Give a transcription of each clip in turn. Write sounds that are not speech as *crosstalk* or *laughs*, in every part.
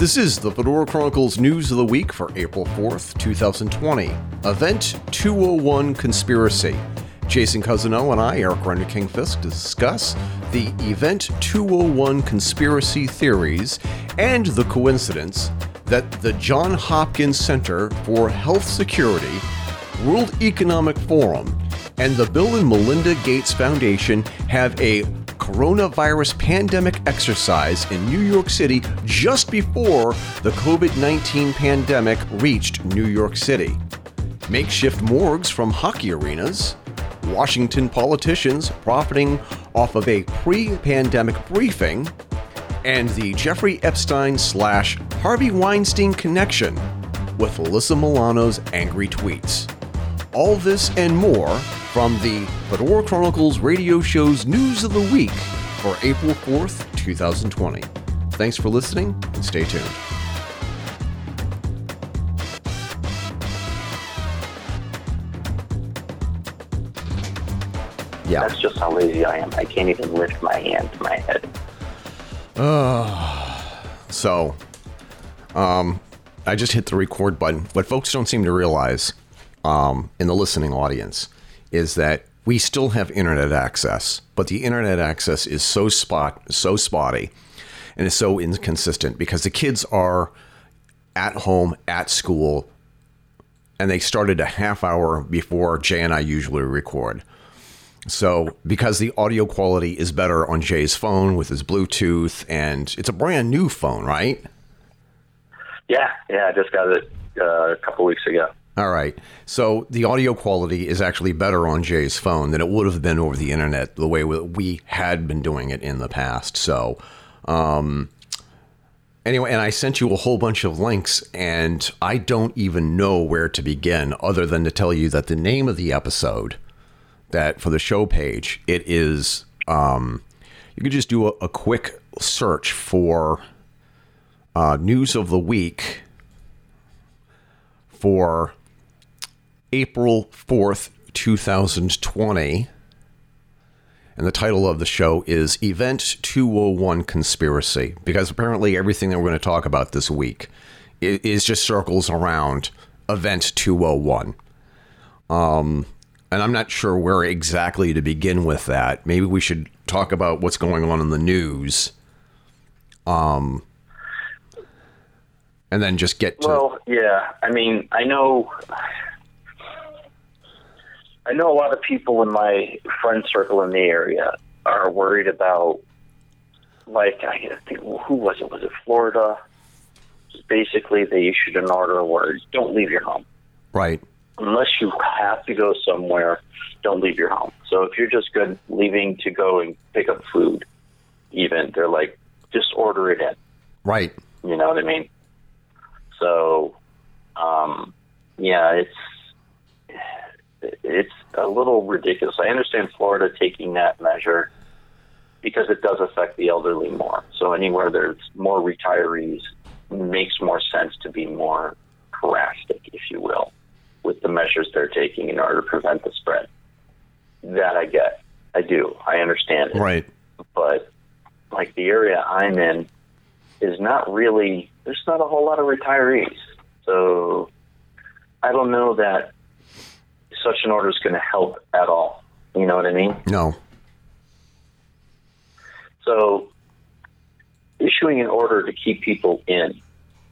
This is the Fedora Chronicles News of the Week for April 4th, 2020. Event 201 Conspiracy. Jason Cousineau and I, Eric Renderking Fisk, discuss the Event 201 conspiracy theories and the coincidence that the John Hopkins Center for Health Security, World Economic Forum, and the Bill and Melinda Gates Foundation have a coronavirus pandemic exercise in New York City just before the COVID 19 pandemic reached New York City. Makeshift morgues from hockey arenas, Washington politicians profiting off of a pre pandemic briefing, and the Jeffrey Epstein slash Harvey Weinstein connection with Alyssa Milano's angry tweets. All this and more from the Fedora Chronicles radio show's News of the Week for April 4th, 2020. Thanks for listening and stay tuned. Yeah. That's just how lazy I am. I can't even lift my hand to my head. Uh, *sighs* so, um, I just hit the record button. What folks don't seem to realize um, in the listening audience is that we still have internet access, but the internet access is so spot so spotty and is so inconsistent because the kids are at home at school and they started a half hour before Jay and I usually record. So, because the audio quality is better on Jay's phone with his Bluetooth, and it's a brand new phone, right? Yeah, yeah, I just got it uh, a couple weeks ago. All right. So the audio quality is actually better on Jay's phone than it would have been over the internet, the way we had been doing it in the past. So, um, anyway, and I sent you a whole bunch of links, and I don't even know where to begin other than to tell you that the name of the episode that for the show page, it is, um, you could just do a, a quick search for uh, news of the week for April 4th, 2020. And the title of the show is Event 201 Conspiracy, because apparently everything that we're going to talk about this week is just circles around Event 201. Um, and I'm not sure where exactly to begin with that. Maybe we should talk about what's going on in the news. Um, and then just get to. Well, yeah. I mean, I know I know a lot of people in my friend circle in the area are worried about, like, I think, who was it? Was it Florida? Basically, they issued an order where don't leave your home. Right. Unless you have to go somewhere, don't leave your home. So if you're just good leaving to go and pick up food, even, they're like, just order it in. Right. You know what I mean? So, um, yeah, it's it's a little ridiculous. I understand Florida taking that measure because it does affect the elderly more. So anywhere there's more retirees makes more sense to be more drastic, if you will, with the measures they're taking in order to prevent the spread. That I get. I do. I understand it. Right. But like the area I'm in is not really there's not a whole lot of retirees. So I don't know that such an order is going to help at all. You know what I mean? No. So, issuing an order to keep people in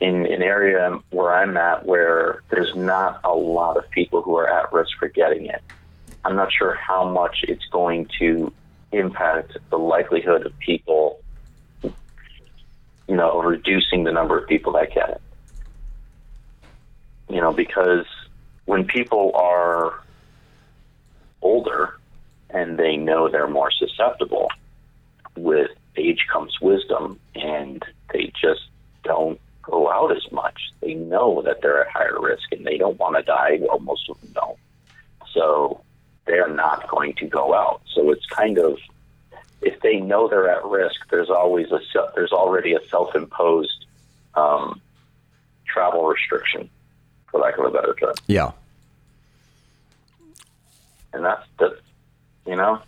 in an area where I'm at, where there's not a lot of people who are at risk for getting it, I'm not sure how much it's going to impact the likelihood of people, you know, reducing the number of people that get it. You know, because when people are older and they know they're more susceptible, with age comes wisdom, and they just don't go out as much. They know that they're at higher risk and they don't want to die. Well, most of them don't. So they're not going to go out. So it's kind of if they know they're at risk, there's always a there's already a self-imposed um, travel restriction for lack of a better term. Yeah. And that's the, you know.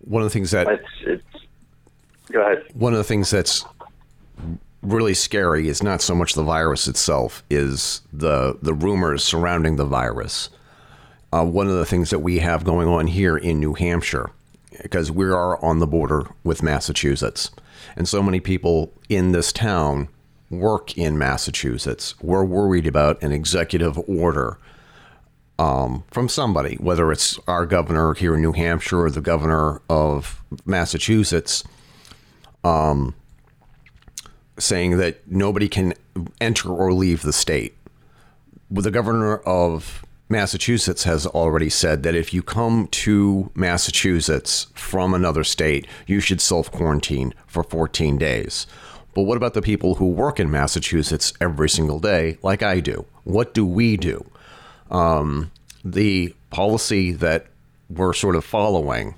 One of the things that it's, it's Go ahead. One of the things that's really scary is not so much the virus itself, is the the rumors surrounding the virus. Uh, one of the things that we have going on here in New Hampshire, because we are on the border with Massachusetts, and so many people in this town work in Massachusetts. We're worried about an executive order um, from somebody, whether it's our governor here in New Hampshire or the governor of Massachusetts, um, saying that nobody can enter or leave the state. The governor of Massachusetts has already said that if you come to Massachusetts from another state, you should self quarantine for 14 days. But what about the people who work in Massachusetts every single day, like I do? What do we do? Um, the policy that we're sort of following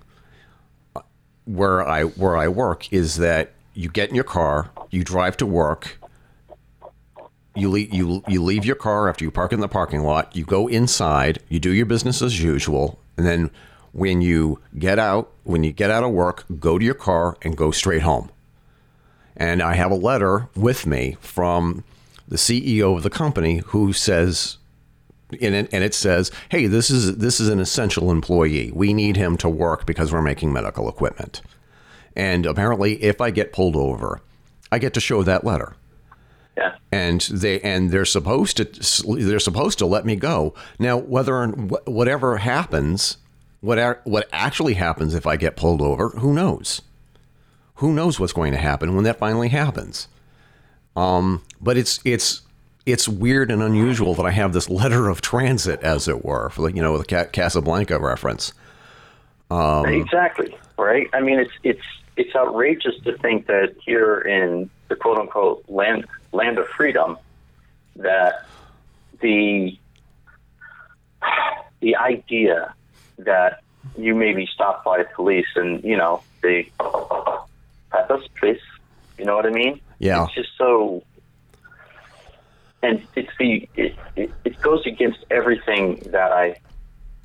where I where I work is that you get in your car, you drive to work, you leave you you leave your car after you park in the parking lot, you go inside, you do your business as usual, and then when you get out, when you get out of work, go to your car and go straight home. And I have a letter with me from the CEO of the company who says and it says, "Hey, this is this is an essential employee. We need him to work because we're making medical equipment." And apparently, if I get pulled over, I get to show that letter. Yeah. And they and they're supposed to they're supposed to let me go. Now, whether whatever happens, what what actually happens if I get pulled over, who knows? Who knows what's going to happen when that finally happens? Um, but it's it's it's weird and unusual that I have this letter of transit, as it were, for like you know with the Casablanca reference. Um, exactly right. I mean, it's it's it's outrageous to think that here in the quote unquote land land of freedom, that the the idea that you may be stopped by police and you know they pat us, please. You know what I mean? Yeah. It's just so and it's the it, it, it goes against everything that I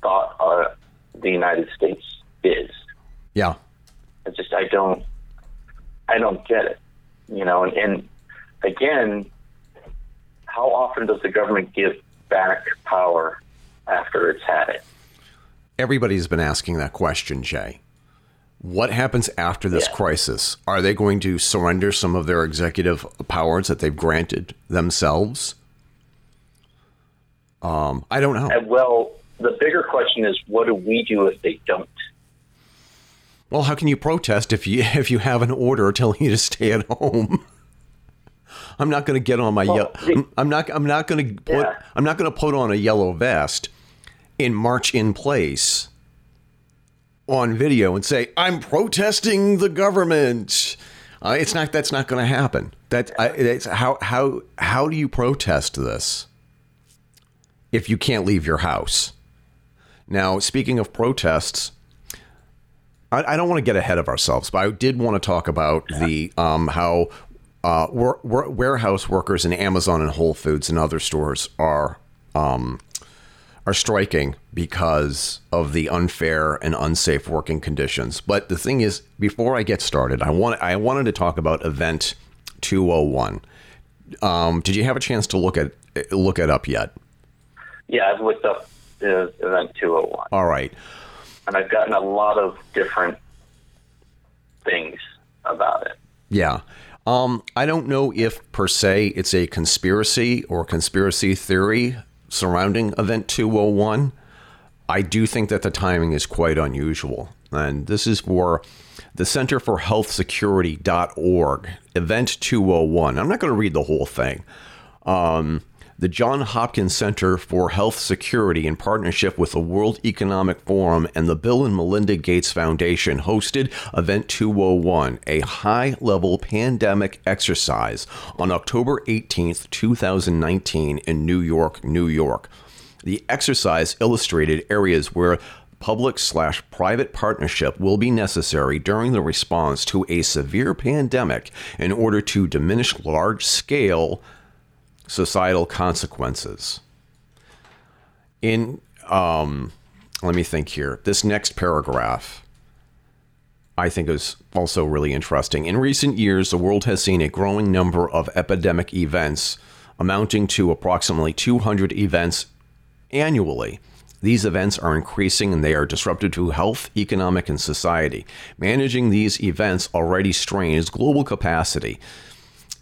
thought uh, the United States is. Yeah, I just I don't I don't get it, you know. And, and again, how often does the government give back power after it's had it? Everybody's been asking that question, Jay. What happens after this yeah. crisis? Are they going to surrender some of their executive powers that they've granted themselves? Um, I don't know. And well, the bigger question is, what do we do if they don't? Well, how can you protest if you *laughs* if you have an order telling you to stay at home? I'm not going to get on my well, I'm, I'm, not I'm not going to put yeah. I'm not going to put on a yellow vest and march in place on video and say I'm protesting the government. Uh, it's not. That's not going to happen. That it's how how how do you protest this if you can't leave your house? Now, speaking of protests, I, I don't want to get ahead of ourselves, but I did want to talk about the um, how uh, warehouse workers in Amazon and Whole Foods and other stores are um, are striking because of the unfair and unsafe working conditions. But the thing is, before I get started, I want I wanted to talk about Event 201. Um, did you have a chance to look at look it up yet? Yeah, I've looked up the Event 201. All right, and I've gotten a lot of different things about it. Yeah. Um, I don't know if per se it's a conspiracy or conspiracy theory surrounding Event 201. I do think that the timing is quite unusual. And this is for the Center for Health Security.org, Event 201. I'm not going to read the whole thing. Um, the John Hopkins Center for Health Security, in partnership with the World Economic Forum and the Bill and Melinda Gates Foundation, hosted Event 201, a high level pandemic exercise, on October 18, 2019, in New York, New York. The exercise illustrated areas where public slash private partnership will be necessary during the response to a severe pandemic in order to diminish large scale societal consequences. In, um, let me think here. This next paragraph, I think is also really interesting. In recent years, the world has seen a growing number of epidemic events amounting to approximately 200 events annually. These events are increasing and they are disruptive to health, economic, and society. Managing these events already strains global capacity.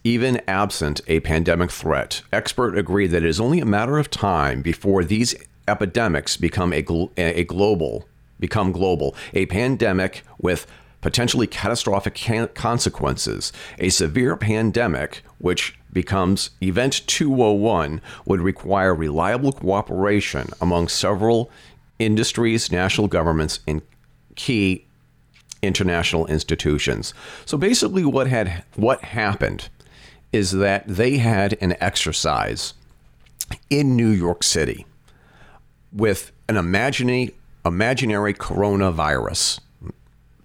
Even absent a pandemic threat, experts agree that it is only a matter of time before these epidemics become a, gl- a global become global. A pandemic with potentially catastrophic can- consequences. A severe pandemic, which becomes Event 201, would require reliable cooperation among several industries, national governments, and key international institutions. So basically, what had what happened is that they had an exercise in New York City with an imaginary imaginary coronavirus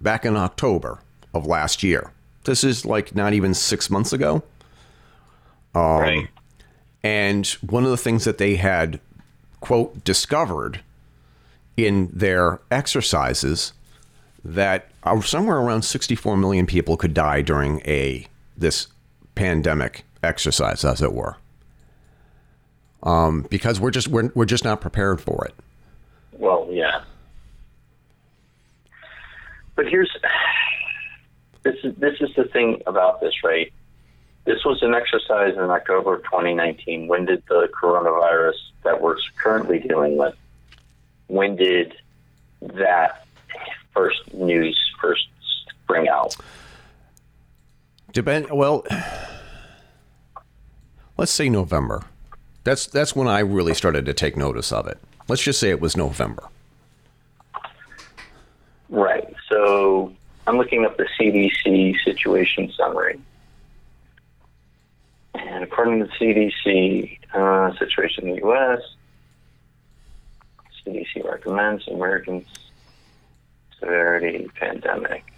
back in October of last year. This is like not even six months ago. Um, right. And one of the things that they had, quote, discovered in their exercises that somewhere around 64 million people could die during a this pandemic exercise, as it were, um, because we're just we're, we're just not prepared for it. Well, yeah. But here's this is this is the thing about this, right? This was an exercise in October of 2019. When did the coronavirus that we're currently dealing with? When did that first news first bring out? Depend. Well, let's say November. That's that's when I really started to take notice of it. Let's just say it was November. Right. So I'm looking up the CDC situation summary. And according to the CDC uh, situation in the U.S., CDC recommends emergence severity pandemic.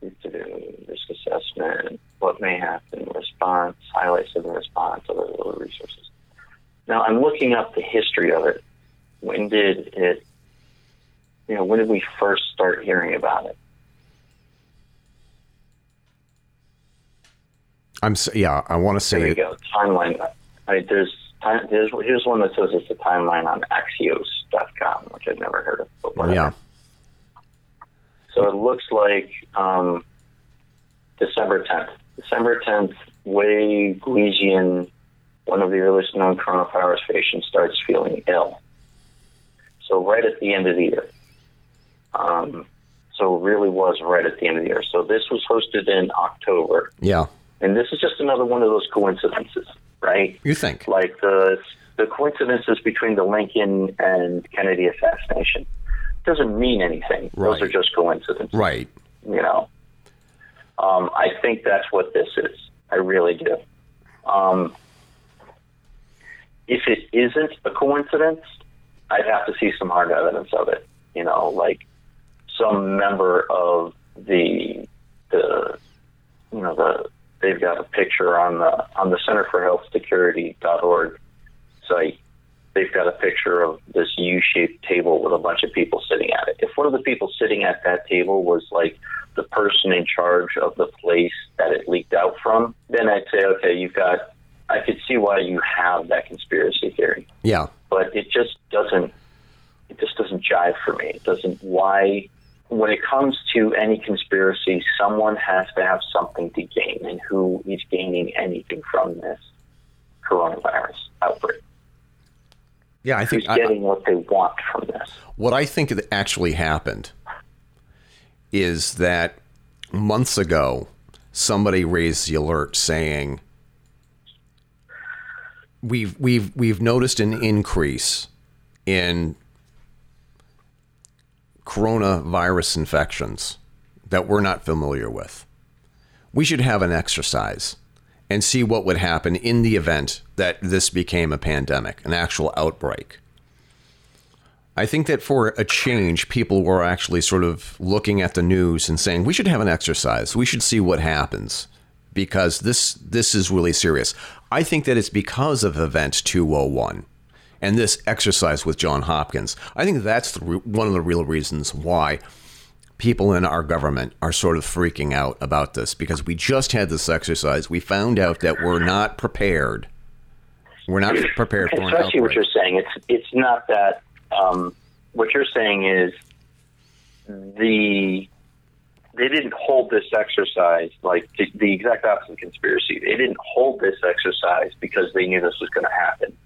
To do risk assessment, what may happen, response, highlights of the response, available resources. Now I'm looking up the history of it. When did it you know, when did we first start hearing about it? I'm yeah. I want to say there you go timeline. I, there's there's here's one that says it's a timeline on Axios.com, which I've never heard of. But Yeah. So it looks like um, December 10th. December 10th, Wei Guixian, one of the earliest known coronavirus patients, starts feeling ill. So right at the end of the year. Um, so it really was right at the end of the year. So this was hosted in October. Yeah. And this is just another one of those coincidences, right? You think? Like the the coincidences between the Lincoln and Kennedy assassination doesn't mean anything. Right. Those are just coincidences. Right. You know. Um, I think that's what this is. I really do. Um, if it isn't a coincidence, I'd have to see some hard evidence of it. You know, like some member of the the you know the they've got a picture on the on the Center for Health Security.org site. They've got a picture of this U-shaped table with a bunch of people sitting at it. If one of the people sitting at that table was like the person in charge of the place that it leaked out from, then I'd say, okay, you've got. I could see why you have that conspiracy theory. Yeah, but it just doesn't. It just doesn't jive for me. It doesn't. Why? when it comes to any conspiracy, someone has to have something to gain, and who is gaining anything from this coronavirus outbreak? Yeah, I think getting what they want from this. What I think actually happened is that months ago, somebody raised the alert saying we've we've we've noticed an increase in coronavirus infections that we're not familiar with. We should have an exercise and see what would happen in the event that this became a pandemic, an actual outbreak. I think that for a change, people were actually sort of looking at the news and saying, we should have an exercise. We should see what happens because this this is really serious. I think that it's because of Event 201 and this exercise with John Hopkins. I think that's the, one of the real reasons why people in our government are sort of freaking out about this because we just had this exercise. We found out that we're not prepared. We're not prepared for Especially what you're saying. It's it's not that. Um, what you're saying is the they didn't hold this exercise like the, the exact opposite conspiracy. They didn't hold this exercise because they knew this was going to happen.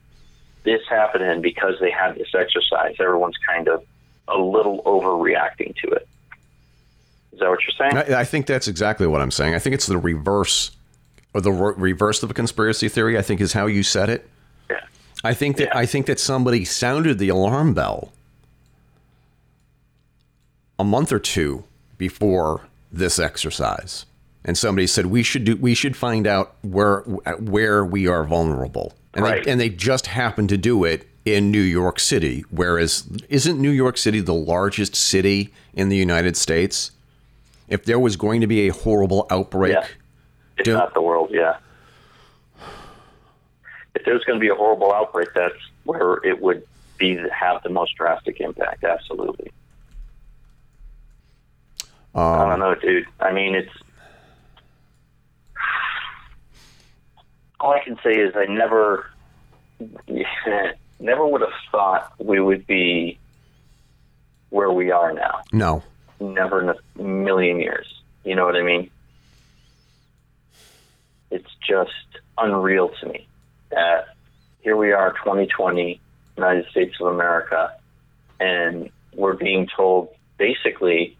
This happened, and because they had this exercise, everyone's kind of a little overreacting to it. Is that what you're saying? I, I think that's exactly what I'm saying. I think it's the reverse, or the re- reverse of a conspiracy theory. I think is how you said it. Yeah. I think that I think that somebody sounded the alarm bell a month or two before this exercise, and somebody said we should do we should find out where where we are vulnerable, and Right. they, and they just happened to do it in New York City. Whereas, isn't New York City the largest city in the United States? If there was going to be a horrible outbreak, Yeah. If Don't- not the world, yeah. If there's going to be a horrible outbreak, that's where it would be have the most drastic impact. Absolutely. I don't know, dude. I mean, it's all I can say is I never, *laughs* never would have thought we would be where we are now. no, Never in a million years. You know what I mean? It's just unreal to me that here we are, 2020, United States of America, and we're being told basically,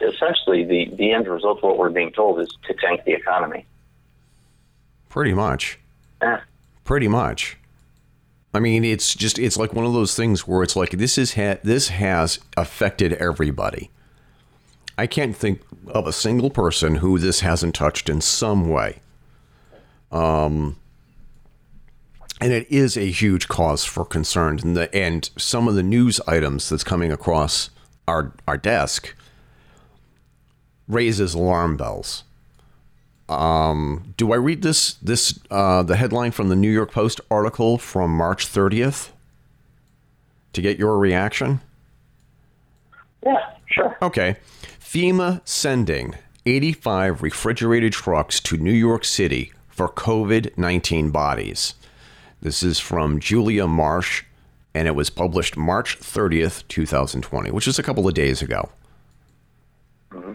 essentially, the, the end result of what we're being told is to tank the economy. pretty much. Eh, Pretty much. I mean, it's just it's like one of those things where it's like this is ha- this has affected everybody. I can't think of a single person who this hasn't touched in some way. Um, and it is a huge cause for concern. And the and some of the news items that's coming across our our desk raises alarm bells. Do I read this this uh, the headline from the New York Post article from March 30th to get your reaction? yeah, sure. Okay. FEMA sending 85 refrigerated trucks to New York City for COVID 19 bodies. This is from Julia Marsh, and it was published March 30th, 2020, which is a couple of days ago. Mm-hmm.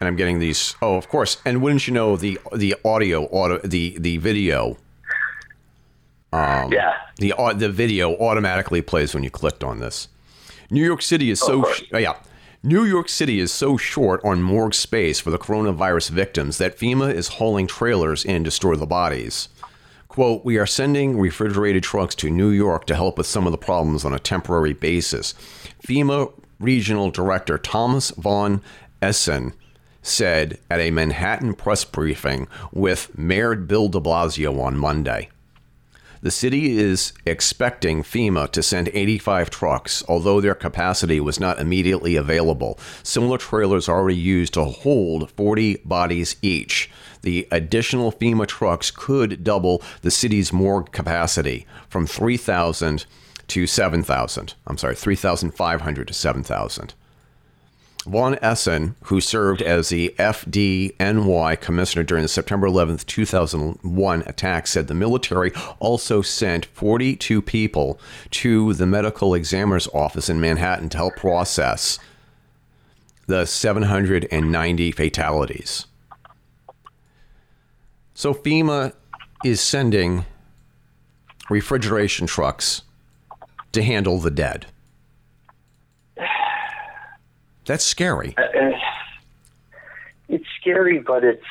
And I'm getting these. Oh, of course. And wouldn't you know the the audio, auto, the the video, um, yeah. the the video automatically plays when you clicked on this. New York City is oh, so course. sh- oh, yeah. New York City is so short on morgue space for the coronavirus victims that FEMA is hauling trailers in to store the bodies. Quote, we are sending refrigerated trucks to New York to help with some of the problems on a temporary basis. FEMA Regional Director Thomas Von Essen said at a Manhattan press briefing with Mayor Bill de Blasio on Monday. The city is expecting FEMA to send 85 trucks, although their capacity was not immediately available. Similar trailers are already used to hold 40 bodies each. The additional FEMA trucks could double the city's morgue capacity from 3,000 to 7,000. I'm sorry, 3,500 to 7,000. Von Essen, who served as the FDNY commissioner during the September 11th, 2001 attack, said the military also sent 42 people to the medical examiner's office in Manhattan to help process the 790 fatalities. So FEMA is sending refrigeration trucks to handle the dead. That's scary. Uh, it's scary, but it's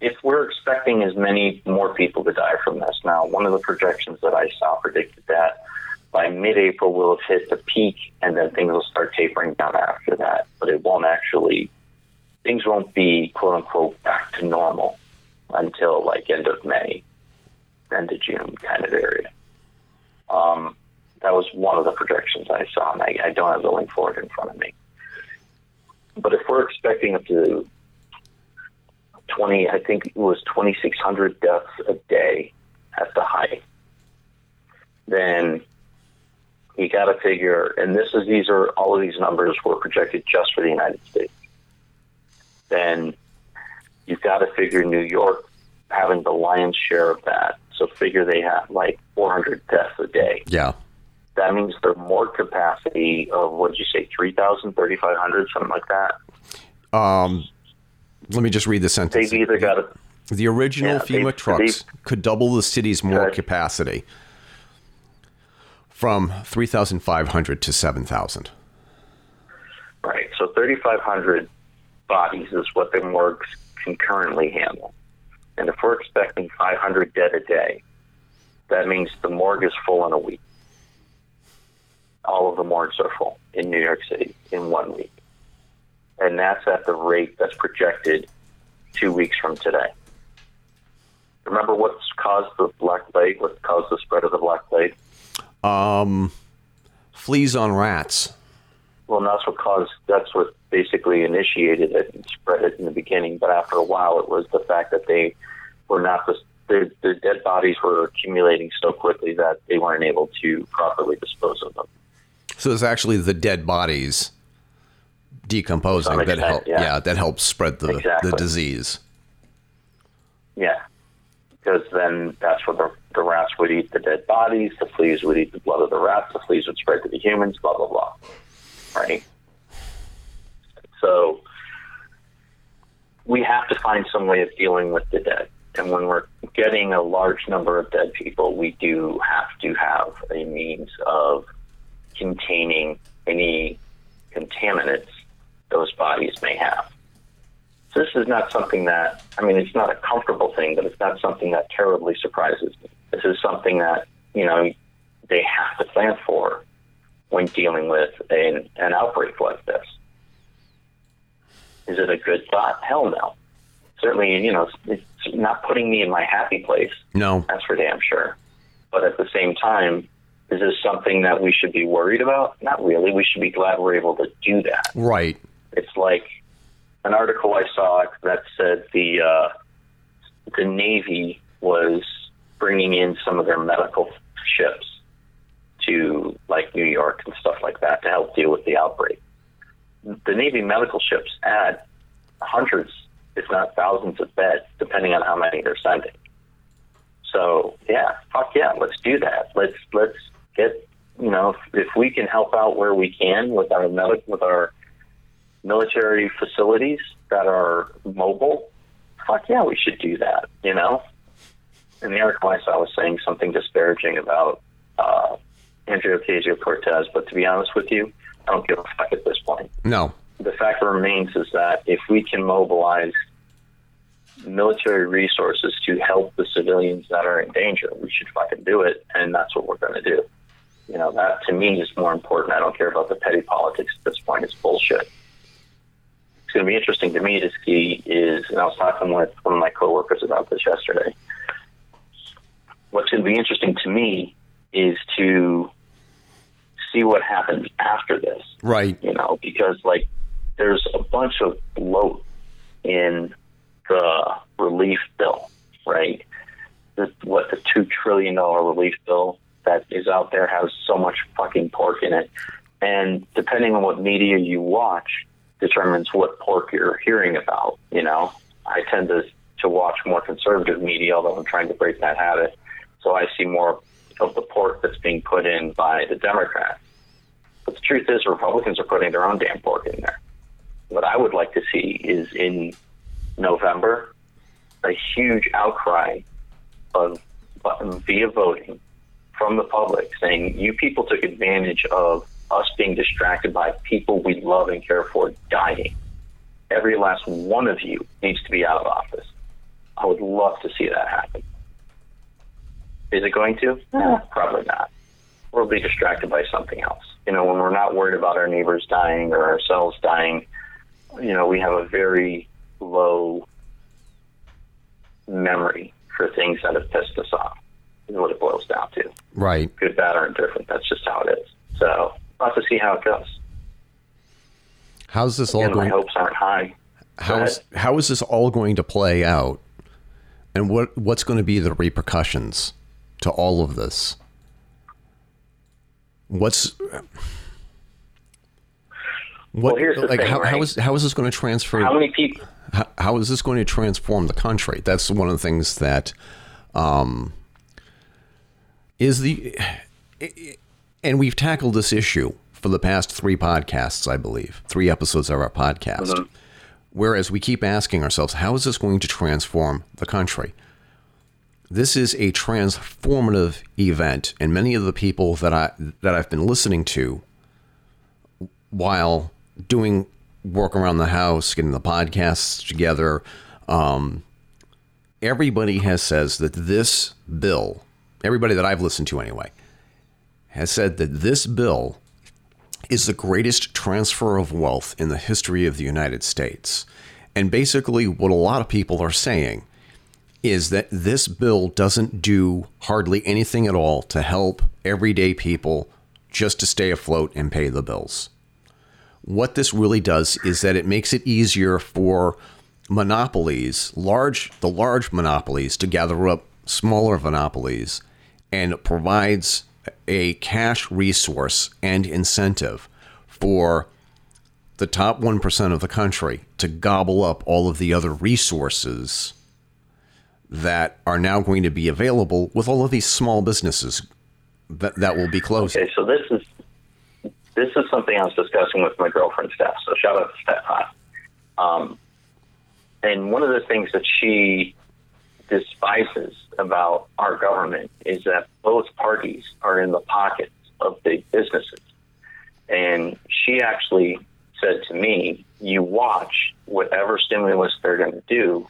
if we're expecting as many more people to die from this now. One of the projections that I saw predicted that by mid-April we'll have hit the peak, and then things will start tapering down after that. But it won't actually. Things won't be quote unquote back to normal until like end of May, end of June kind of area. Um, that was one of the projections I saw, and I, I don't have the link for it in front of me. But if we're expecting up to 20, I think it was 2,600 deaths a day at the height, then you got to figure, and this is these are all of these numbers were projected just for the United States. Then you've got to figure New York having the lion's share of that. So figure they have like 400 deaths a day. Yeah. That means their more capacity of what did you say, 3,000, 3,500, something like that. Um, let me just read the sentence. They've either got to The original Yeah, FEMA they- trucks could double the city's morgue Okay. capacity from 3,500 to 7,000. Right. So 3,500 bodies is what the morgues can currently handle. And if we're expecting 500 dead a day, that means the morgue is full in a week. All of the morgues are full in New York City in one week. And that's at the rate that's projected two weeks from today. Remember what's caused the Black Plague? What caused the spread of the Black Plague? Um, fleas on rats. Well, that's what caused. That's what basically initiated it and spread it in the beginning. But after a while, it was the fact that they were not the the, the dead bodies were accumulating so quickly that they weren't able to properly dispose of them. So it's actually the dead bodies decomposing some that extent, help. yeah. that helps spread the Exactly. the disease. Yeah, because then that's where the, the rats would eat the dead bodies, the fleas would eat the blood of the rats, the fleas would spread to the humans, blah blah blah. Right. So we have to find some way of dealing with the dead. And when we're getting a large number of dead people, we do have to have a means of containing any contaminants those bodies may have. So this is not something that, I mean, it's not a comfortable thing, but it's not something that terribly surprises me. This is something that, you know, they have to plan for when dealing with an, an outbreak like this. Is it a good thought? Hell no. Certainly, you know, it's it's not putting me in my happy place. No, That's for damn sure. But at the same time, is this something that we should be worried about? Not really. We should be glad we're able to do that. right. It's like an article I saw that said the uh, the Navy was bringing in some of their medical ships to like New York and stuff like that to help deal with the outbreak. The Navy medical ships add hundreds, if not thousands, of beds, depending on how many they're sending. So yeah, fuck yeah, let's do that. Let's let's get you know if, if we can help out where we can with our with our military facilities that are mobile, fuck yeah, we should do that, you know? And the article I was saying something disparaging about uh, Andrea Ocasio Cortez, but to be honest with you, I don't give a fuck at this point. No. The fact remains is that if we can mobilize military resources to help the civilians that are in danger, we should fucking do it, and that's what we're going to do. You know, that to me is more important. I don't care about the petty politics at this point. It's bullshit it's going to be interesting to me to see is, and I was talking with one of my coworkers about this yesterday. What's going to be interesting to me is to see what happens after this, Right. you know, because like there's a bunch of bloat in the relief bill, right? The, what the two trillion dollar relief bill that is out there has so much fucking pork in it, and depending on what media you watch, determines what pork you're hearing about. You know, I tend to to watch more conservative media, although I'm trying to break that habit. So I see more of the pork that's being put in by the Democrats. But the truth is, Republicans are putting their own damn pork in there. What I would like to see is in November a huge outcry of via voting from the public saying you people took advantage of us being distracted by people we love and care for dying. Every last one of you needs to be out of office. I would love to see that happen. Is it going to? Eh, probably not. We'll be distracted by something else. You know, when we're not worried about our neighbors dying or ourselves dying, you know, we have a very low memory for things that have pissed us off, is what it boils down to Right. good, bad, or indifferent. That's just how it is. So we'll have to see how it goes. How's this all Again, my going? hopes aren't high. How is how is this all going to play out? And what what's going to be the repercussions to all of this? what's what well, here's the like thing, how, right? how is how is this going to transfer how many people how, how is this going to transform the country that's one of the things that um, is the and we've tackled this issue for the past three podcasts i believe. Three episodes of our podcast. Mm-hmm. whereas we keep asking ourselves how is this going to transform the country? This is a transformative event, and many of the people that I that I've been listening to while doing work around the house, getting the podcasts together, um, everybody has says that this bill, everybody that I've listened to anyway, has said that this bill is the greatest transfer of wealth in the history of the United States. And basically, what a lot of people are saying is that this bill doesn't do hardly anything at all to help everyday people just to stay afloat and pay the bills. What this really does is that it makes it easier for monopolies, large the large monopolies to gather up smaller monopolies and provides a cash resource and incentive for the top 1% of the country to gobble up all of the other resources that are now going to be available with all of these small businesses that, that will be closing. Okay, so this is this is something I was discussing with my girlfriend Steph. So shout out to Steph. Um, and one of the things that she despises about our government is that both parties are in the pockets of big businesses. And she actually said to me, "You watch whatever stimulus they're going to do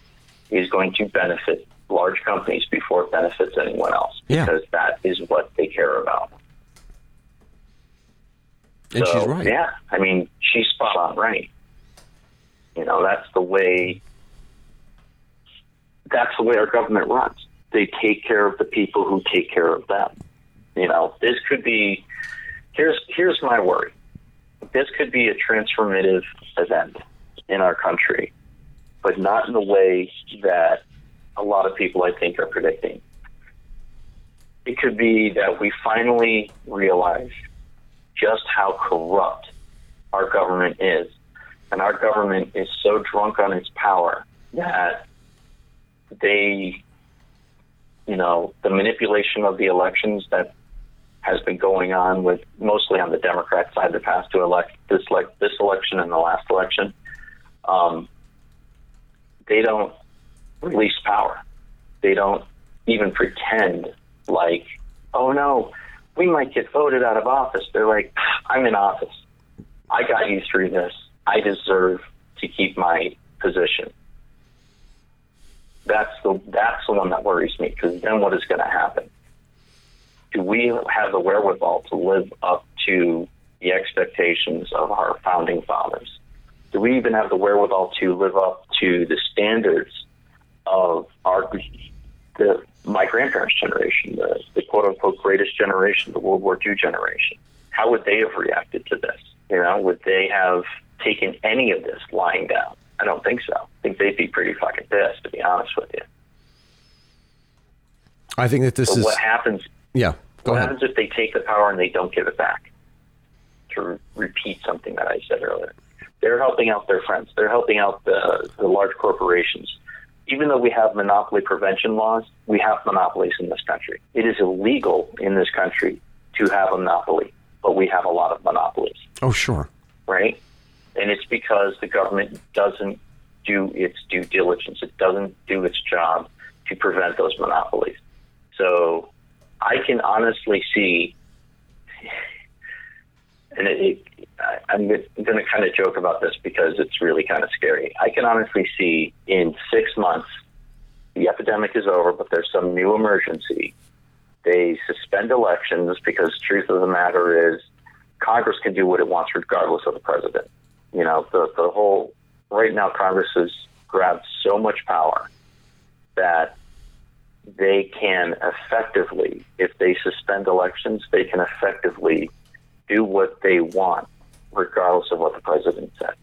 is going to benefit large companies before it benefits anyone else yeah. because that is what they care about. And so, she's right. Yeah, I mean, she's spot on right. You know, that's the way. That's the way our government runs. They take care of the people who take care of them. You know, this could be. Here's here's my worry. This could be a transformative event in our country but not in the way that a lot of people, I think, are predicting. It could be that we finally realize just how corrupt our government is. And our government is so drunk on its power that they, you know, the manipulation of the elections that has been going on with mostly on the Democrat side the past two elect this like this election and the last election. Um, they don't release power. They don't even pretend like, oh no, we might get voted out of office. They're like, I'm in office. I got you through this. I deserve to keep my position. That's the that's the one that worries me because then what is going to happen? Do we have the wherewithal to live up to the expectations of our founding fathers? do we even have the wherewithal to live up to the standards of our the my grandparents' generation, the, the quote unquote greatest generation, the World War II generation? How would they have reacted to this? You know, would they have taken any of this lying down? I don't think so. I think they'd be pretty fucking pissed, to be honest with you. I think that this so is what happens. Yeah, go what ahead. happens if they take the power and they don't give it back? To re- repeat something that I said earlier. They're helping out their friends. They're helping out the, the large corporations. Even though we have monopoly prevention laws, we have monopolies in this country. It is illegal in this country to have a monopoly, but we have a lot of monopolies. Oh, sure. Right? And it's because the government doesn't do its due diligence, it doesn't do its job to prevent those monopolies. So I can honestly see, and it, it I'm going to kind of joke about this because it's really kind of scary. I can honestly see in six months, the epidemic is over, but there's some new emergency. They suspend elections because truth of the matter is Congress can do what it wants regardless of the president. You know, the, the whole, right now, Congress has grabbed so much power that they can effectively, if they suspend elections, they can effectively do what they want regardless of what the president said.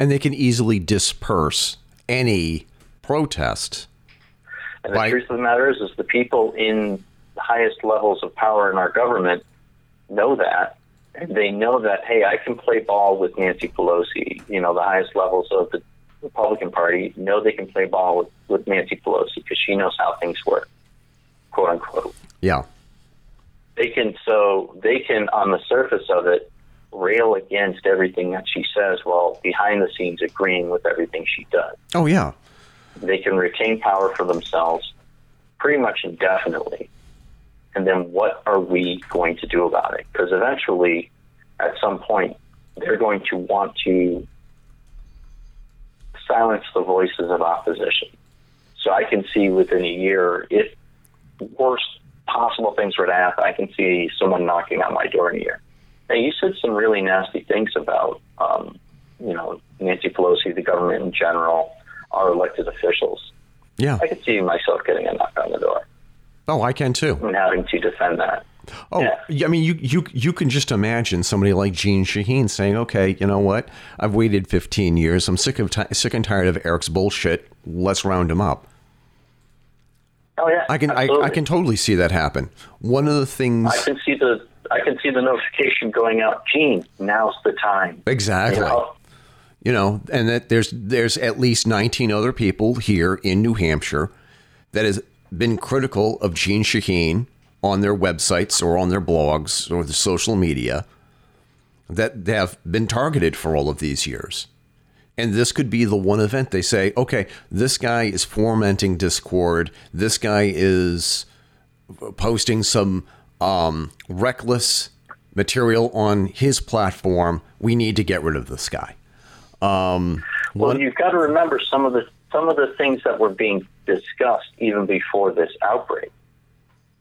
And they can easily disperse any protest. And the by- truth of the matter is, is the people in the highest levels of power in our government know that. They know that, hey, I can play ball with Nancy Pelosi. You know, the highest levels of the Republican Party know they can play ball with, with Nancy Pelosi because she knows how things work, quote unquote. Yeah. They can, so they can, on the surface of it, rail against everything that she says while behind the scenes agreeing with everything she does. Oh, yeah. They can retain power for themselves pretty much indefinitely. And then what are we going to do about it? Because eventually, at some point, they're going to want to silence the voices of opposition. So I can see within a year, if worst possible things were to happen, I can see someone knocking on my door in a year. Now, you said some really nasty things about, um, you know, Nancy Pelosi, the government in general, our elected officials. Yeah. I could see myself getting a knock on the door Oh, I can too. and having to defend that. Oh, Yeah. I mean, you you you can just imagine somebody like Jeanne Shaheen saying, "Okay, you know what? I've waited 15 years. I'm sick of ti sick and tired of Eric's bullshit. Let's round him up." Oh yeah, I can I, I can totally see that happen. One of the things I can see the I can see the notification going out. Jeanne, now's the time. exactly. You know? you know, and that there's there's at least 19 other people here in New Hampshire that has been critical of Jeanne Shaheen on their websites or on their blogs or the social media that have been targeted for all of these years. And this could be the one event they say, okay, this guy is fomenting discord. This guy is posting some um, reckless material on his platform. We need to get rid of this guy. Um, Well, one- you've got to remember some of the some of the things that were being discussed even before this outbreak,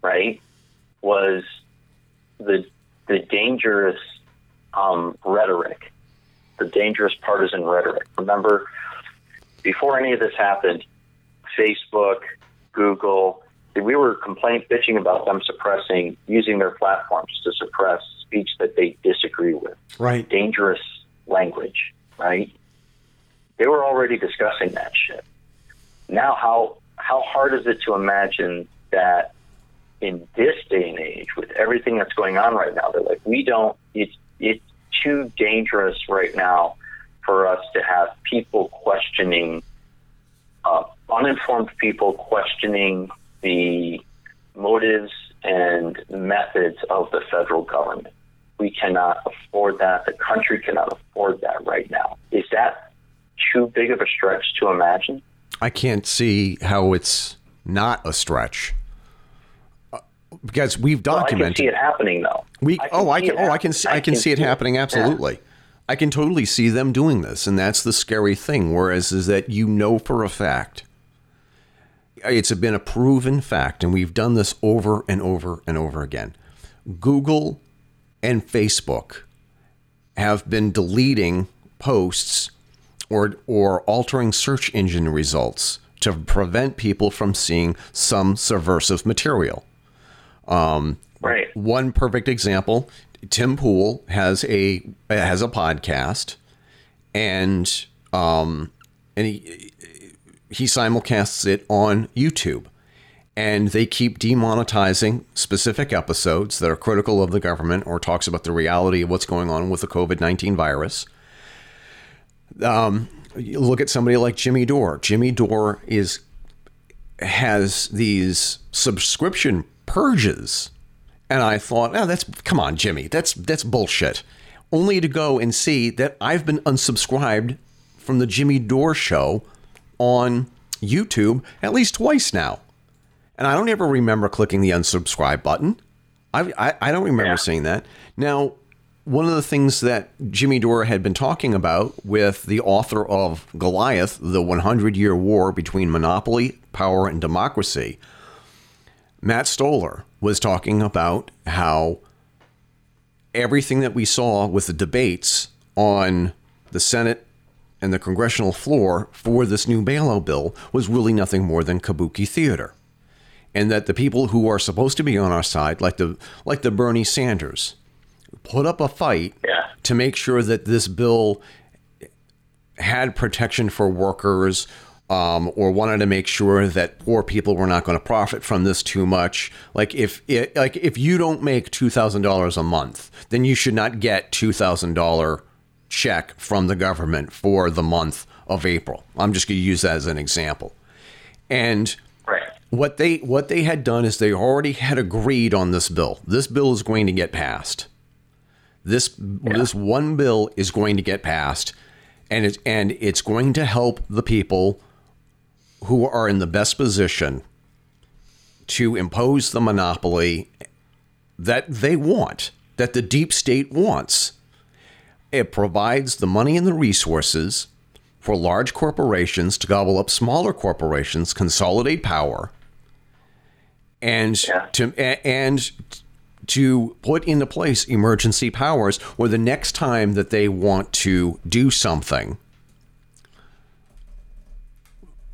right? Was the the dangerous um, rhetoric, the dangerous partisan rhetoric. Remember, before any of this happened, Facebook, Google, we were complaining, bitching about them suppressing, using their platforms to suppress speech that they disagree with right. dangerous language, right? They were already discussing that shit. Now, how how hard is it to imagine that in this day and age, with everything that's going on right now, they're like, we don't. It's it's too dangerous right now for us to have people questioning, uh, uninformed people questioning the motives and methods of the federal government we cannot afford that. The country cannot afford that right now. Is that too big of a stretch to imagine? I can't see how it's not a stretch. Uh, Because we've Well, I can documented see it happening though. We I oh I can oh I can see I I can can see it see it. happening Yeah. absolutely. I can totally see them doing this, and that's the scary thing. Whereas is that you know for a fact, it's been a proven fact, and we've done this over and over and over again. Google and Facebook have been deleting posts or or altering search engine results to prevent people from seeing some subversive material. Right. One perfect example: Tim Pool has a has a podcast, and um, and he he simulcasts it on YouTube, and they keep demonetizing specific episodes that are critical of the government or talks about the reality of what's going on with the COVID nineteen virus. Um, you look at somebody like Jimmy Dore. Jimmy Dore is has these subscription purges. And I thought, oh, that's come on, Jimmy, that's that's bullshit. Only to go and see that I've been unsubscribed from the Jimmy Dore show on YouTube at least twice now. And I don't ever remember clicking the unsubscribe button. I, I, I don't remember Yeah. seeing that. Now, one of the things that Jimmy Dore had been talking about with the author of Goliath, the 100 year war between monopoly, power, and democracy, Matt Stoller was talking about how everything that we saw with the debates on the Senate and the congressional floor for this new bailout bill was really nothing more than kabuki theater. And that the people who are supposed to be on our side, like the like the Bernie Sanders, put up a fight Yeah. to make sure that this bill had protection for workers, um, or wanted to make sure that poor people were not going to profit from this too much. Like if it, like if you don't make two thousand dollars a month, then you should not get two thousand dollar check from the government for the month of April. I'm just going to use that as an example. And Right. what they what they had done is they already had agreed on this bill. This bill is going to get passed. This this one bill is going to get passed, and it and it's going to help the people who are in the best position to impose the monopoly that they want, that the deep state wants. It provides the money and the resources for large corporations to gobble up smaller corporations, consolidate power, and Yeah. to and to put into place emergency powers or the next time that they want to do something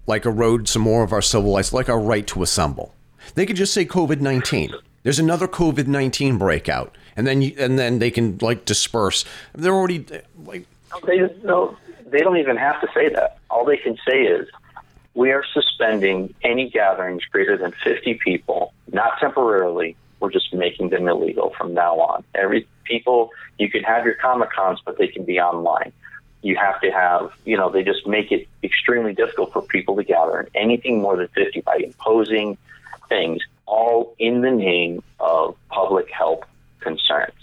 like erode some more of our civil rights, like our right to assemble. They could just say COVID nineteen. There's another COVID nineteen breakout, and then you, and then they can like disperse. They're already like They no, they don't even have to say that. All they can say is, we are suspending any gatherings greater than 50 people, not temporarily. We're just making them illegal from now on. Every people, you can have your comic cons, but they can be online. You have to have, you know, they just make it extremely difficult for people to gather, and anything more than 50 by imposing things, all in the name of public health concerns.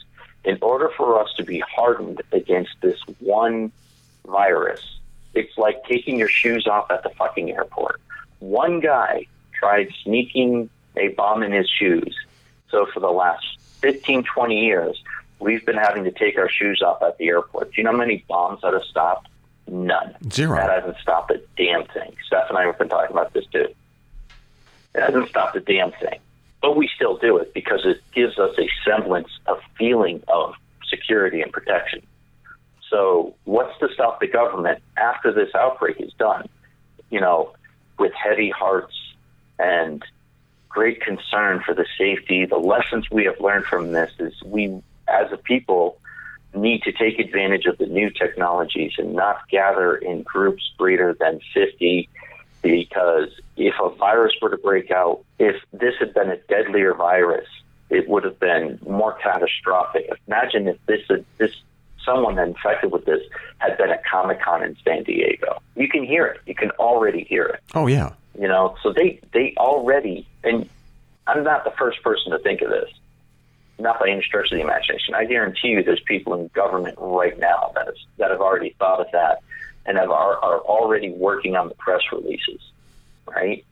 In order for us to be hardened against this one virus, it's like taking your shoes off at the fucking airport. One guy tried sneaking a bomb in his shoes. So for the last 15, 20 years, we've been having to take our shoes off at the airport. Do you know how many bombs that have stopped? None. Zero. That hasn't stopped a damn thing. Steph and I have been talking about this too. It hasn't stopped a damn thing. But we still do it because it gives us a semblance of feeling of security and protection. So, what's to stop the government after this outbreak is done? You know, with heavy hearts and great concern for the safety. The lessons we have learned from this is we, as a people, need to take advantage of the new technologies and not gather in groups greater than 50 because if a virus were to break out, if this had been a deadlier virus, it would have been more catastrophic. Imagine if this this someone infected with this had been at Comic Con in San Diego. You can hear it. You can already hear it. oh yeah, You know, so they they already and I'm not the first person to think of this. Not by any stretch of the imagination. I guarantee you, there's people in government right now that is, that have already thought of that and have, are are already working on the press releases. Right?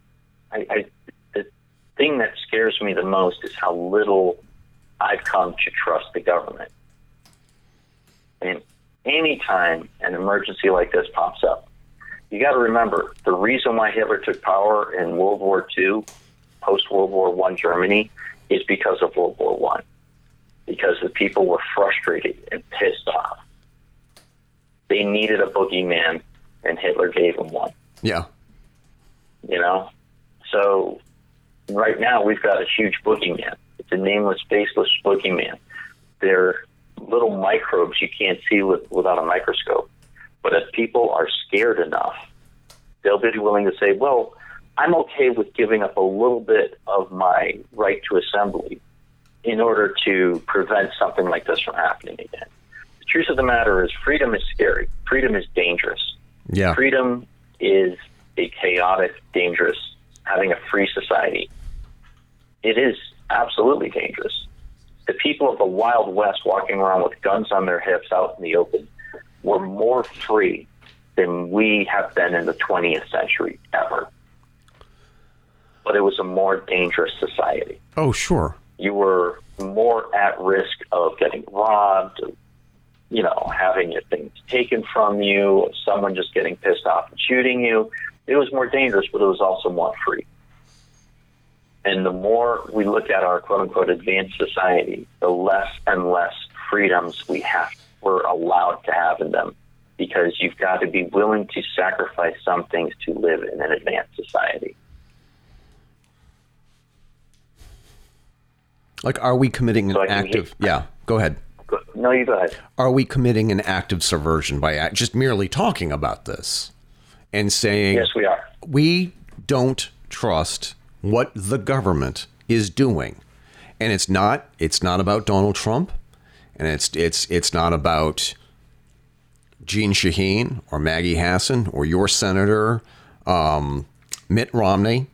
I, I the thing that scares me the most is how little I've come to trust the government. And anytime an emergency like this pops up, you got to remember the reason why Hitler took power in World War II, post World War One Germany, is because of World War One, because the people were frustrated and pissed off. They needed a boogeyman, and Hitler gave them one. yeah, You know, so right now we've got a huge boogeyman. It's a nameless, faceless boogeyman. They're little microbes you can't see with, without a microscope. But if people are scared enough, they'll be willing to say, well, I'm okay with giving up a little bit of my right to assembly in order to prevent something like this from happening again. The truth of the matter is, freedom is scary. Freedom is dangerous. yeah. Freedom is a chaotic, dangerous, having a free society. It is absolutely dangerous. The people of the Wild West walking around with guns on their hips out in the open were more free than we have been in the 20th century ever. But it was a more dangerous society. Oh sure. You were more at risk of getting robbed, you know, having your things taken from you, someone just getting pissed off and shooting you. It was more dangerous, but it was also more free. And the more we look at our quote unquote advanced society, the less and less freedoms we have we're allowed to have in them. Because you've got to be willing to sacrifice some things to live in an advanced society. Like, are we committing an So I can active? Yeah. Go ahead. No, you go ahead. Are we committing an act of subversion by act, just merely talking about this? and saying, Yes, we are. we don't trust what the government is doing. And it's not it's not about Donald Trump and it's it's it's not about Jeanne Shaheen or Maggie Hassan or your senator um, Mitt Romney.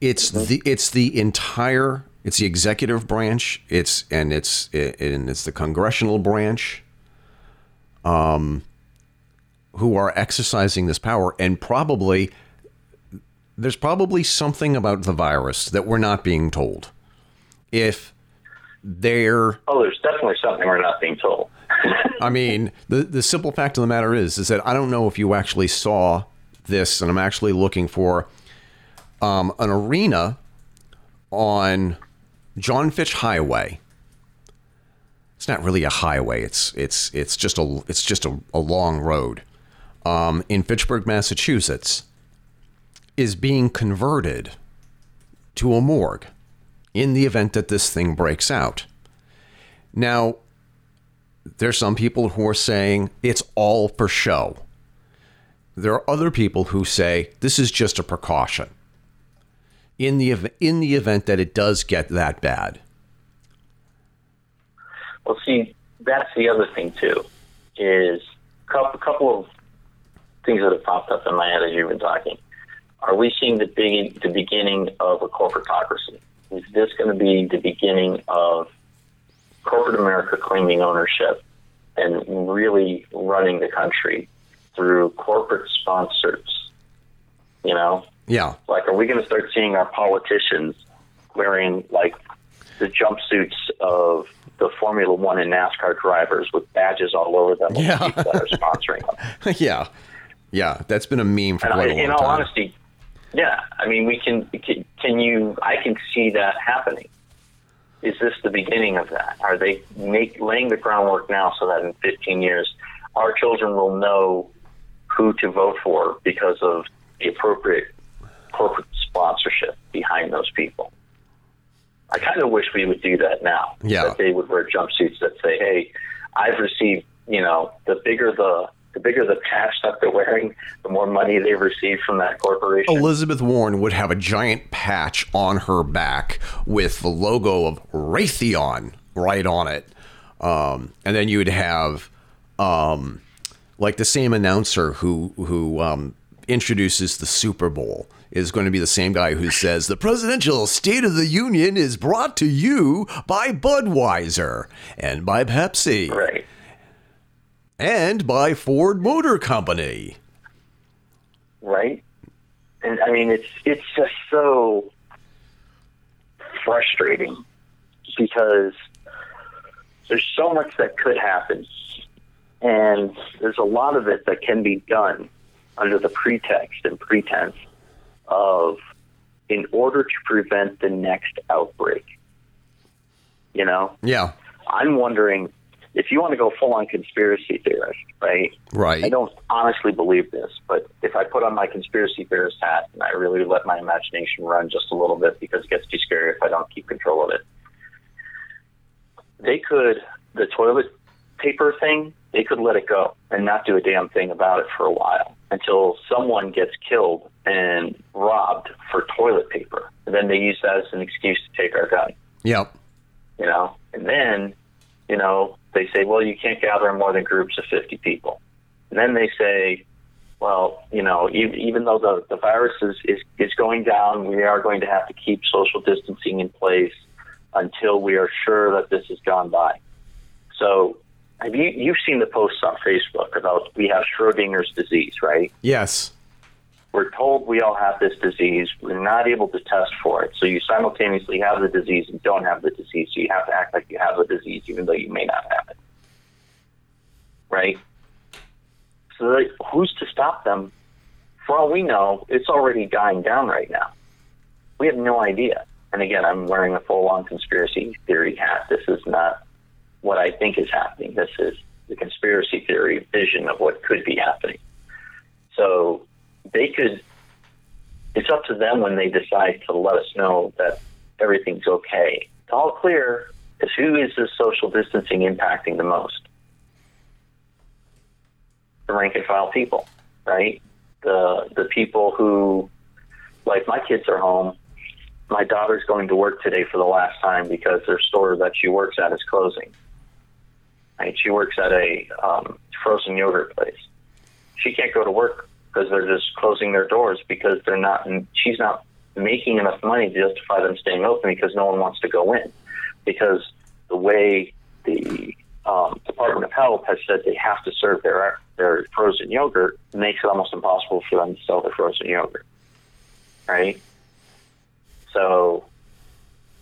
It's the it's the entire it's the executive branch. It's and it's it, and it's the congressional branch um, who are exercising this power and probably there's probably something about the virus that we're not being told. If they're Oh, there's definitely something we're not being told. *laughs* I mean, the the simple fact of the matter is, is that I don't know if you actually saw this, and I'm actually looking for um, an arena on John Fitch Highway. It's not really a highway. It's it's it's just a it's just a, a long road um, in Fitchburg, Massachusetts, is being converted to a morgue in the event that this thing breaks out. Now, there's some people who are saying it's all for show. There are other people who say this is just a precaution in the ev- in the event that it does get that bad. Well, see, that's the other thing too. Is a couple, of things that have popped up in my head as you've been talking. Are we seeing the big, the beginning of a corporatocracy? Is this going to be the beginning of corporate America claiming ownership and really running the country through corporate sponsors? You know, Yeah. like, are we going to start seeing our politicians wearing like the jumpsuits of the Formula One and NASCAR drivers with badges all over them Yeah. that are sponsoring them? *laughs* yeah. Yeah, that's been a meme for And quite I, a long in all time. honesty, yeah, I mean, we can, can. You? I can see that happening. Is this the beginning of that? Are they make laying the groundwork now so that in 15 years, our children will know who to vote for because of the appropriate corporate sponsorship behind those people? I kind of wish we would do that now. Yeah. That they would wear jumpsuits that say, "Hey, I've received." You know, the bigger the the bigger the patch that they're wearing, the more money they receive from that corporation. Elizabeth Warren would have a giant patch on her back with the logo of Raytheon right on it. Um, and then you would have um, like the same announcer who who um, introduces the Super Bowl is going to be the same guy who says the presidential state of the union is brought to you by Budweiser and by Pepsi Right. And by Ford Motor Company. right? And I mean, it's it's just so frustrating because there's so much that could happen, and there's a lot of it that can be done under the pretext and pretense of in order to prevent the next outbreak. You know, Yeah, I'm wondering if you want to go full on conspiracy theorist, right? right. I don't honestly believe this, but if I put on my conspiracy theorist hat and I really let my imagination run just a little bit because it gets too scary if I don't keep control of it, they could, the toilet paper thing, they could let it go and not do a damn thing about it for a while until someone gets killed and robbed for toilet paper. And then they use that as an excuse to take our gun Yep. you know, and then, you know, they say, well, you can't gather more than groups of 50 people. And then they say, well, you know, even, even though the, the virus is, is, is going down, we are going to have to keep social distancing in place until we are sure that this has gone by. So have you, you've seen the posts on Facebook about we have Schrodinger's disease, right? Yes. We're told we all have this disease. We're not able to test for it. So you simultaneously have the disease and don't have the disease. So you have to act like you have the disease even though you may not have it. Right? So like, who's to stop them? For all we know, it's already dying down right now. We have no idea. And again, I'm wearing a full on conspiracy theory hat. This is not what I think is happening. This is the conspiracy theory vision of what could be happening. So they could it's up to them when they decide to let us know that everything's okay. It's all clear is who is this social distancing impacting the most? The rank and file people, right? the the people who, like my kids are home. My daughter's going to work today for the last time because their store that she works at is closing. Right? She works at a um, frozen yogurt place. She can't go to work because they're just closing their doors because they're not. She's not making enough money to justify them staying open because no one wants to go in because the way the um, Department of Health has said they have to serve their their frozen yogurt makes it almost impossible for them to sell their frozen yogurt, right? So,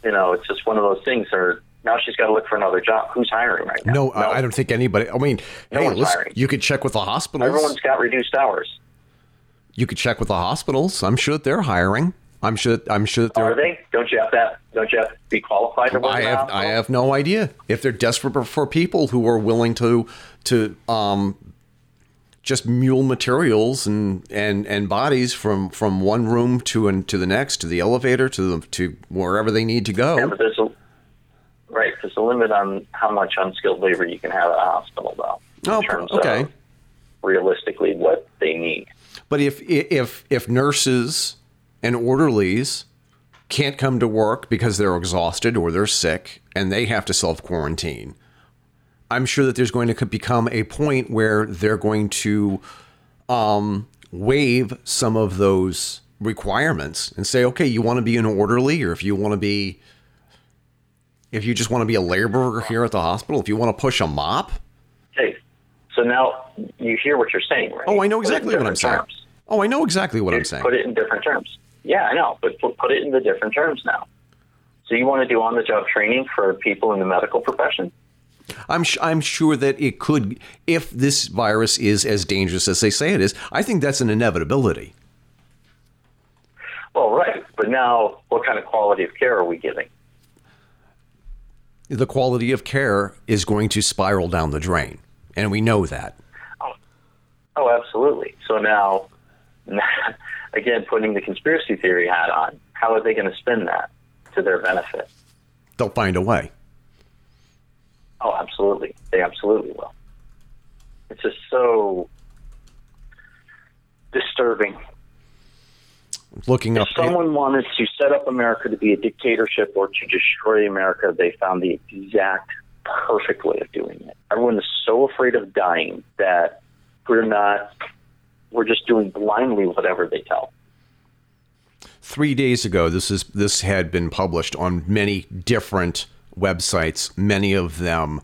you know, it's just one of those things. Or now she's got to look for another job. Who's hiring right now? No, no. I don't think anybody. I mean, no hey, listen, you could check with the hospitals. Everyone's got reduced hours. You could check with the hospitals. I'm sure that they're hiring. I'm sure. I'm sure that they're. Are they? Don't you have that? Don't you have to be qualified to work? I have. I have no idea if they're desperate for people who are willing to to um just mule materials and and and bodies from from one room to and to the next to the elevator to the to wherever they need to go. Yeah, but there's a right. There's a limit on how much unskilled labor you can have at a hospital, though. Oh, okay. realistically, what they need. But if if if nurses and orderlies can't come to work because they're exhausted or they're sick and they have to self quarantine. I'm sure that there's going to become a point where they're going to um, waive some of those requirements and say, okay, you want to be an orderly, or if you want to be, if you just want to be a laborer here at the hospital, if you want to push a mop. So now you hear what you're saying, right? Oh, I know exactly what I'm saying. Terms. Oh, I know exactly what I'm saying. Put it in different terms. Yeah, I know, but put it in the different terms now. So you want to do on-the-job training for people in the medical profession? I'm sh- I'm sure that it could, if this virus is as dangerous as they say it is. I think that's an inevitability. Well, right, but now what kind of quality of care are we giving? The quality of care is going to spiral down the drain, and we know that. Oh, oh absolutely. So now *laughs* again, putting the conspiracy theory hat on, how are they going to spin that to their benefit? They'll find a way. Oh, absolutely. They absolutely will. It's just so disturbing. Looking up. if up. someone wanted to set up America to be a dictatorship or to destroy America, they found the exact perfect way of doing it. Everyone is so afraid of dying that we're not we're just doing blindly whatever they tell. Three days ago, this is this had been published on many different websites, many of them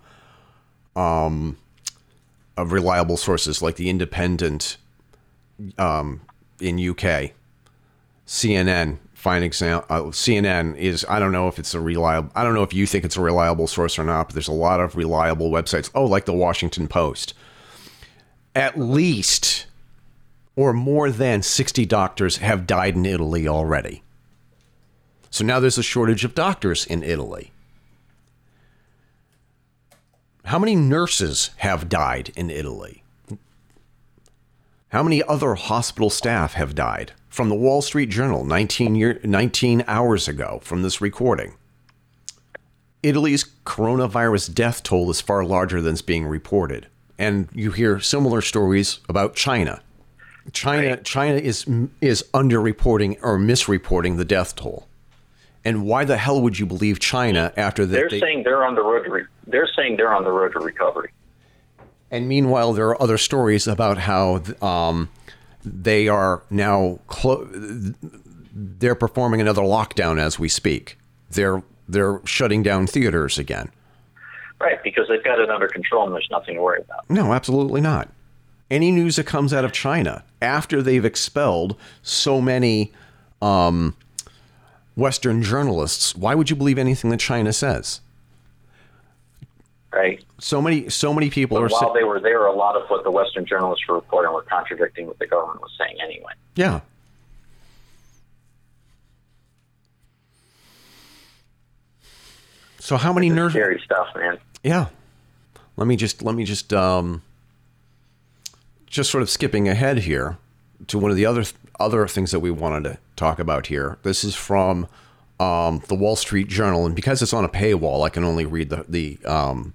um, of reliable sources like the Independent um, in UK, CNN. Fine example. Uh, CNN is. I don't know if it's a reliable. I don't know if you think it's a reliable source or not. But there's a lot of reliable websites. Oh, like the Washington Post. At least or more than 60 doctors have died in Italy already. So now there's a shortage of doctors in Italy. How many nurses have died in Italy? How many other hospital staff have died? From the Wall Street Journal 19, year, 19 hours ago from this recording. Italy's coronavirus death toll is far larger than is being reported. And you hear similar stories about China China right. China is is underreporting or misreporting the death toll. And why the hell would you believe China after that? They're they, saying they're on the road to re- they're saying they're on the road to recovery. And meanwhile, there are other stories about how um, they are now clo- they're performing another lockdown as we speak. They're they're shutting down theaters again. Right, because they've got it under control and there's nothing to worry about. No, absolutely not any news that comes out of China after they've expelled so many um, Western journalists, why would you believe anything that China says? Right. So many, so many people but are. While sa- they were there, a lot of what the Western journalists were reporting were contradicting what the government was saying anyway. Yeah. So how many nurses? Scary stuff, man. Yeah. Let me just let me just um, just sort of skipping ahead here to one of the other other things that we wanted to talk about here. This is from um, the Wall Street Journal, and because it's on a paywall, I can only read the the um,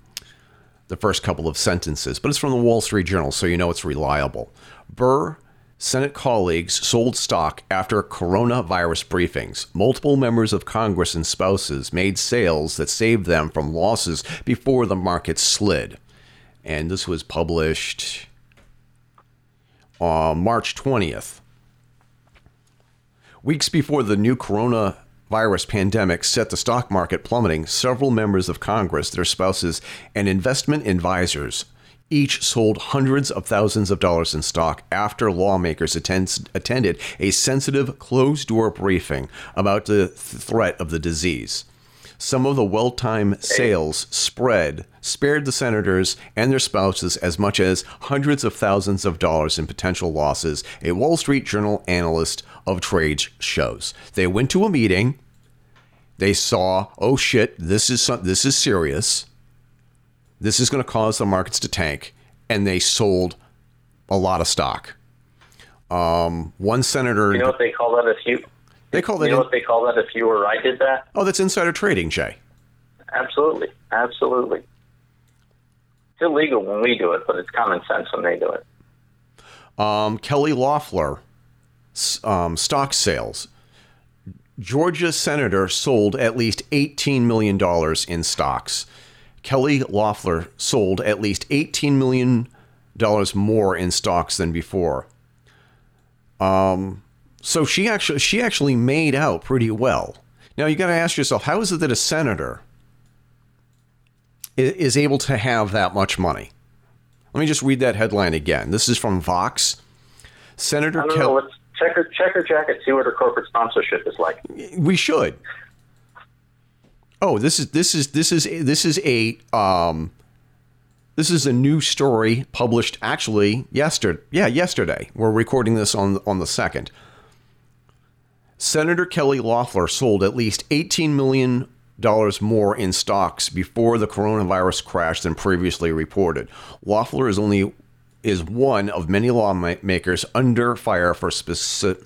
the first couple of sentences. But it's from the Wall Street Journal, so you know it's reliable. Burr Senate colleagues sold stock after coronavirus briefings. Multiple members of Congress and spouses made sales that saved them from losses before the market slid. And this was published on March 20th. Weeks before the new coronavirus pandemic set the stock market plummeting, several members of Congress, their spouses, and investment advisors each sold hundreds of thousands of dollars in stock after lawmakers attend, attended a sensitive closed door briefing about the threat of the disease. Some of the well timed sales spread spared the senators and their spouses as much as hundreds of thousands of dollars in potential losses, a Wall Street Journal analyst of trade shows. They went to a meeting. They saw, oh shit, this is some, this is serious this is going to cause the markets to tank, and they sold a lot of stock. Um, one senator. You know what they call that if you. They call that. You know what they call that if you or I did that? Oh, that's insider trading, Jay. Absolutely, absolutely. It's illegal when we do it, but it's common sense when they do it. Um, Kelly Loeffler, um, stock sales. Georgia senator sold at least $18 million in stocks. Kelly Loeffler sold at least $18 million more in stocks than before. Um, so she actually she actually made out pretty well. Now you got to ask yourself, how is it that a senator is able to have that much money? Let me just read that headline again. This is from Vox. Senator Kelly. Check her, check her jacket, see what her corporate sponsorship is like. We should. Oh, this is this is this is this is a um, this is a new story published actually yesterday. Yeah, yesterday. We're recording this on on the second. Senator Kelly Loeffler sold at least 18 million dollars more in stocks before the coronavirus crash than previously reported. Loeffler is only is one of many lawmakers under fire for specific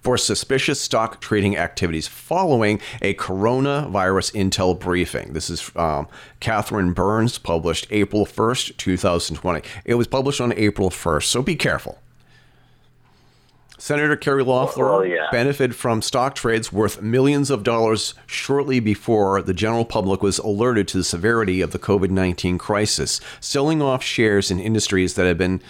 for suspicious stock trading activities following a coronavirus intel briefing. This is um, Catherine Burns, published April 1st, 2020. It was published on April 1st, so be careful. Senator Kerry Loeffler oh, yeah. benefited from stock trades worth millions of dollars shortly before the general public was alerted to the severity of the COVID 19 crisis, selling off shares in industries that had been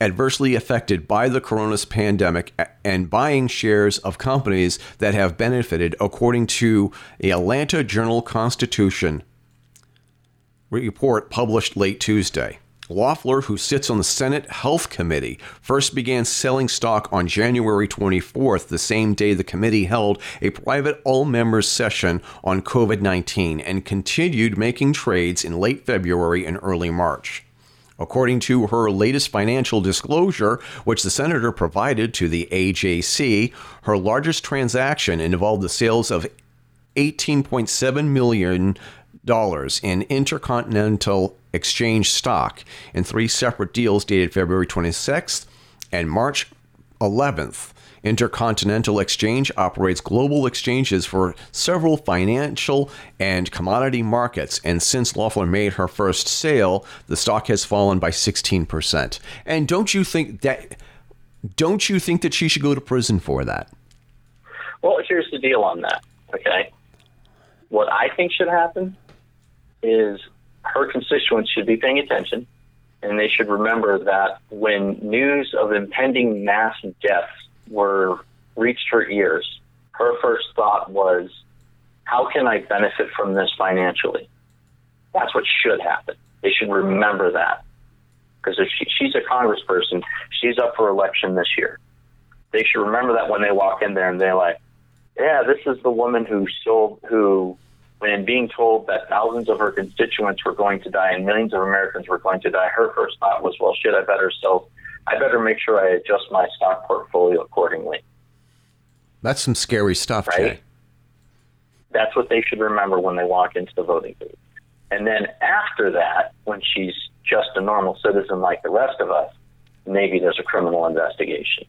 adversely affected by the coronavirus pandemic and buying shares of companies that have benefited, according to the Atlanta Journal Constitution report published late Tuesday. Loeffler, who sits on the Senate Health Committee, first began selling stock on January 24th, the same day the committee held a private all members session on COVID 19, and continued making trades in late February and early March. According to her latest financial disclosure, which the senator provided to the AJC, her largest transaction involved the sales of $18.7 million in Intercontinental Exchange stock in three separate deals dated February 26th and March 11th. Intercontinental Exchange operates global exchanges for several financial and commodity markets, and since Loeffler made her first sale, the stock has fallen by 16%. And don't you think that don't you think that she should go to prison for that? Well, here's the deal on that, okay? What I think should happen is her constituents should be paying attention and they should remember that when news of impending mass deaths were reached her ears, her first thought was, how can I benefit from this financially? That's what should happen. They should remember that. Because if she, she's a congressperson, she's up for election this year. They should remember that when they walk in there and they're like, yeah, this is the woman who sold, who, when being told that thousands of her constituents were going to die and millions of Americans were going to die, her first thought was, well, shit, I better sell I better make sure I adjust my stock portfolio accordingly. That's some scary stuff, right? Jay. That's what they should remember when they walk into the voting booth. And then after that, when she's just a normal citizen like the rest of us, maybe there's a criminal investigation.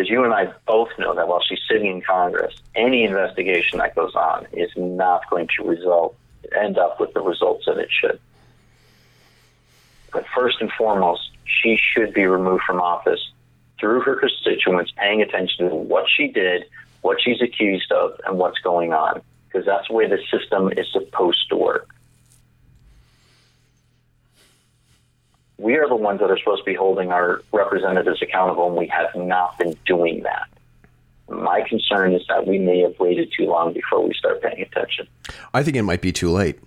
Because you and I both know that while she's sitting in Congress, any investigation that goes on is not going to result end up with the results that it should. But first and foremost, she should be removed from office. through her constituents, paying attention to what she did, what she's accused of, and what's going on, because that's the way the system is supposed to work. We are the ones that are supposed to be holding our representatives accountable, and we have not been doing that. My concern is that we may have waited too long before we start paying attention. I think it might be too late.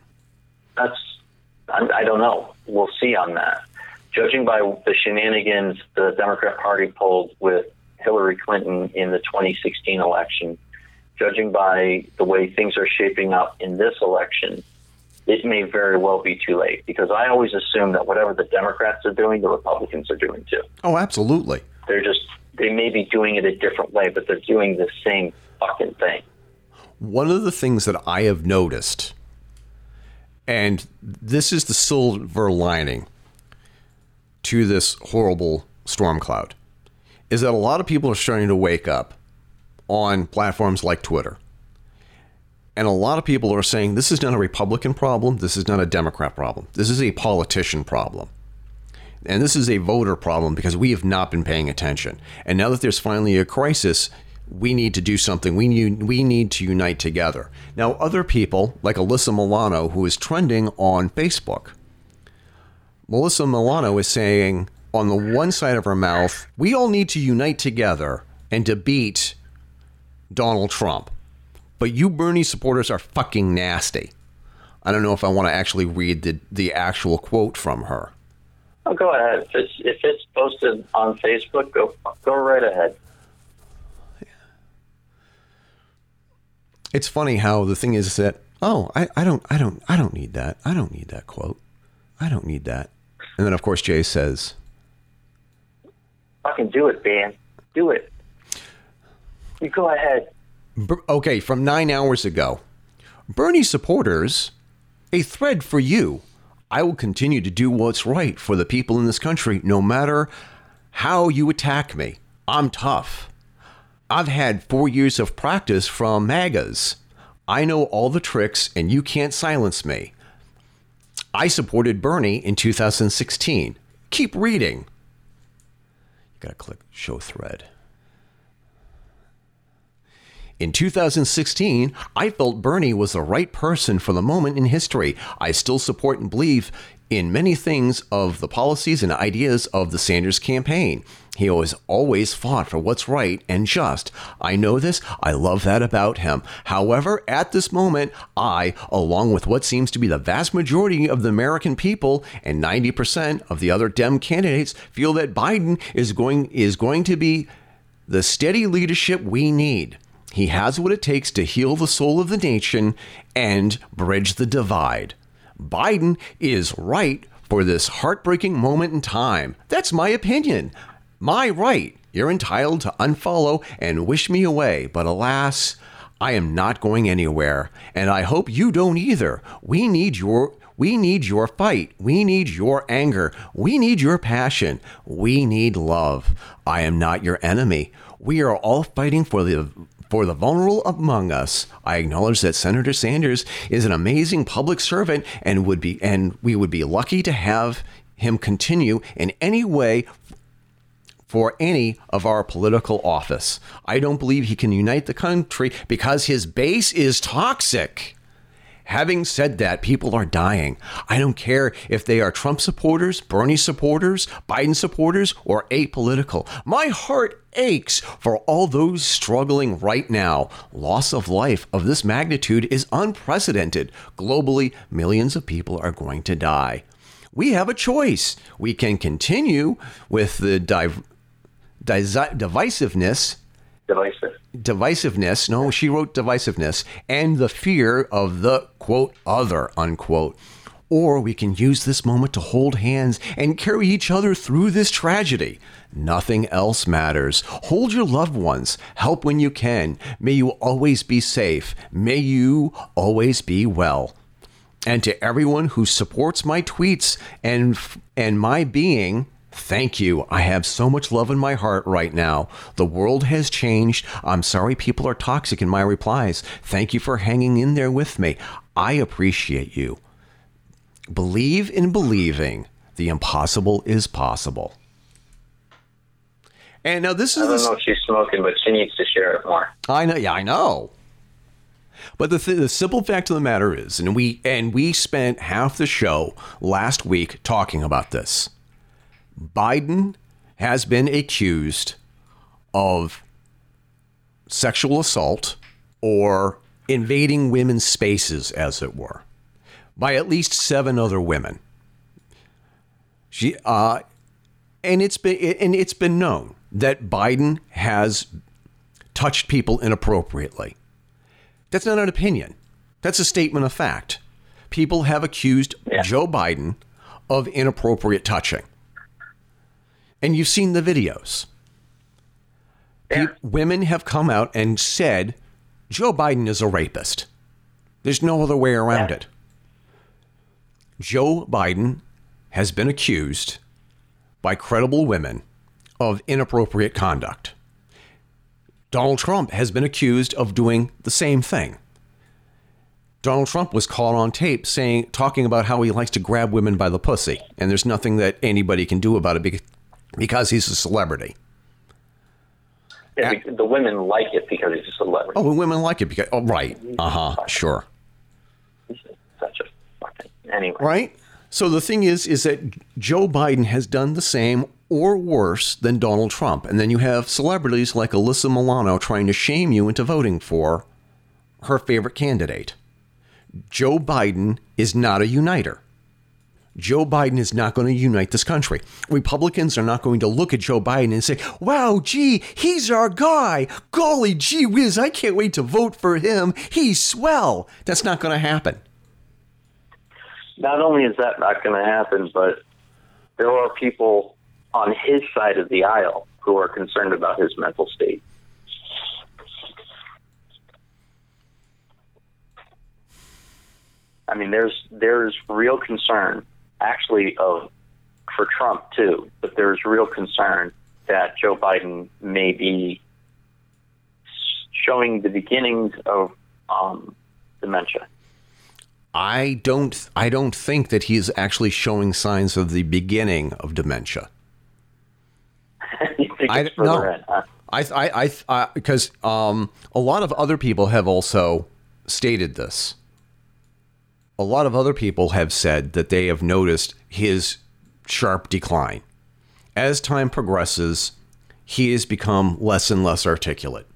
That's, I don't know. We'll see on that. Judging by the shenanigans the Democrat Party pulled with Hillary Clinton in the 2016 election, judging by the way things are shaping up in this election, it may very well be too late because I always assume that whatever the Democrats are doing, the Republicans are doing too. Oh, absolutely. They're just, they may be doing it a different way, but they're doing the same fucking thing. One of the things that I have noticed, and this is the silver lining to this horrible storm cloud, is that a lot of people are starting to wake up on platforms like Twitter. And a lot of people are saying this is not a Republican problem. This is not a Democrat problem. This is a politician problem. And this is a voter problem because we have not been paying attention. And now that there's finally a crisis, we need to do something. We need, we need to unite together. Now, other people, like Alyssa Milano, who is trending on Facebook, Melissa Milano is saying on the one side of her mouth, we all need to unite together and to beat Donald Trump. But you Bernie supporters are fucking nasty. I don't know if I want to actually read the, the actual quote from her. Oh, go ahead. If it's, if it's posted on Facebook, go go right ahead. It's funny how the thing is that oh I, I don't I don't I don't need that I don't need that quote I don't need that and then of course Jay says Fucking do it, man. Do it. You go ahead. Okay from nine hours ago Bernie supporters a thread for you I will continue to do what's right for the people in this country no matter how you attack me I'm tough I've had four years of practice from MAGAs. I know all the tricks, and you can't silence me. I supported Bernie in 2016. Keep reading. You gotta click show thread. In 2016, I felt Bernie was the right person for the moment in history. I still support and believe in many things of the policies and ideas of the Sanders campaign. He always always fought for what's right and just. I know this. I love that about him. However, at this moment, I, along with what seems to be the vast majority of the American people and 90% of the other Dem candidates, feel that Biden is going is going to be the steady leadership we need. He has what it takes to heal the soul of the nation and bridge the divide. Biden is right for this heartbreaking moment in time. That's my opinion. My right. You're entitled to unfollow and wish me away, but alas, I am not going anywhere, and I hope you don't either. We need your we need your fight. We need your anger. We need your passion. We need love. I am not your enemy. We are all fighting for the for the vulnerable among us, I acknowledge that Senator Sanders is an amazing public servant and would be and we would be lucky to have him continue in any way for any of our political office. I don't believe he can unite the country because his base is toxic. Having said that, people are dying. I don't care if they are Trump supporters, Bernie supporters, Biden supporters, or apolitical. My heart aches for all those struggling right now. Loss of life of this magnitude is unprecedented. Globally, millions of people are going to die. We have a choice. We can continue with the div- divisiveness divisive. Divisiveness. No, she wrote divisiveness and the fear of the quote other unquote. Or we can use this moment to hold hands and carry each other through this tragedy. Nothing else matters. Hold your loved ones. Help when you can. May you always be safe. May you always be well. And to everyone who supports my tweets and and my being, Thank you. I have so much love in my heart right now. The world has changed. I'm sorry people are toxic in my replies. Thank you for hanging in there with me. I appreciate you. Believe in believing the impossible is possible. And now this is I don't know if she's smoking, but she needs to share it more. I know, yeah, I know. But the th- the simple fact of the matter is, and we and we spent half the show last week talking about this. Biden has been accused of sexual assault or invading women's spaces, as it were, by at least seven other women. She, uh, and it's been and it's been known that Biden has touched people inappropriately. That's not an opinion. That's a statement of fact. People have accused Yeah. Joe Biden of inappropriate touching. And you've seen the videos. Yeah. Pe- women have come out and said Joe Biden is a rapist. There's no other way around Yeah. it. Joe Biden has been accused by credible women of inappropriate conduct. Donald Trump has been accused of doing the same thing. Donald Trump was caught on tape saying talking about how he likes to grab women by the pussy and there's nothing that anybody can do about it because he's a celebrity. Yeah, the women like it because he's a celebrity. Oh, women like it because oh right. Uh-huh, sure. He's such a fucking anyway. Right? So the thing is is that Joe Biden has done the same or worse than Donald Trump. And then you have celebrities like Alyssa Milano trying to shame you into voting for her favorite candidate. Joe Biden is not a uniter. Joe Biden is not going to unite this country. Republicans are not going to look at Joe Biden and say, wow, gee, he's our guy. Golly gee whiz, I can't wait to vote for him. He's swell. That's not going to happen. Not only is that not going to happen, but there are people on his side of the aisle who are concerned about his mental state. I mean, there's there's real concern, actually, of for Trump too, but there's real concern that Joe Biden may be showing the beginnings of um, dementia. I don't I don't think that he's actually showing signs of the beginning of dementia. *laughs* you think I- no. in, huh? I I I, I because um, a lot of other people have also stated this. A lot of other people have said that they have noticed his sharp decline. As time progresses, he has become less and less articulate.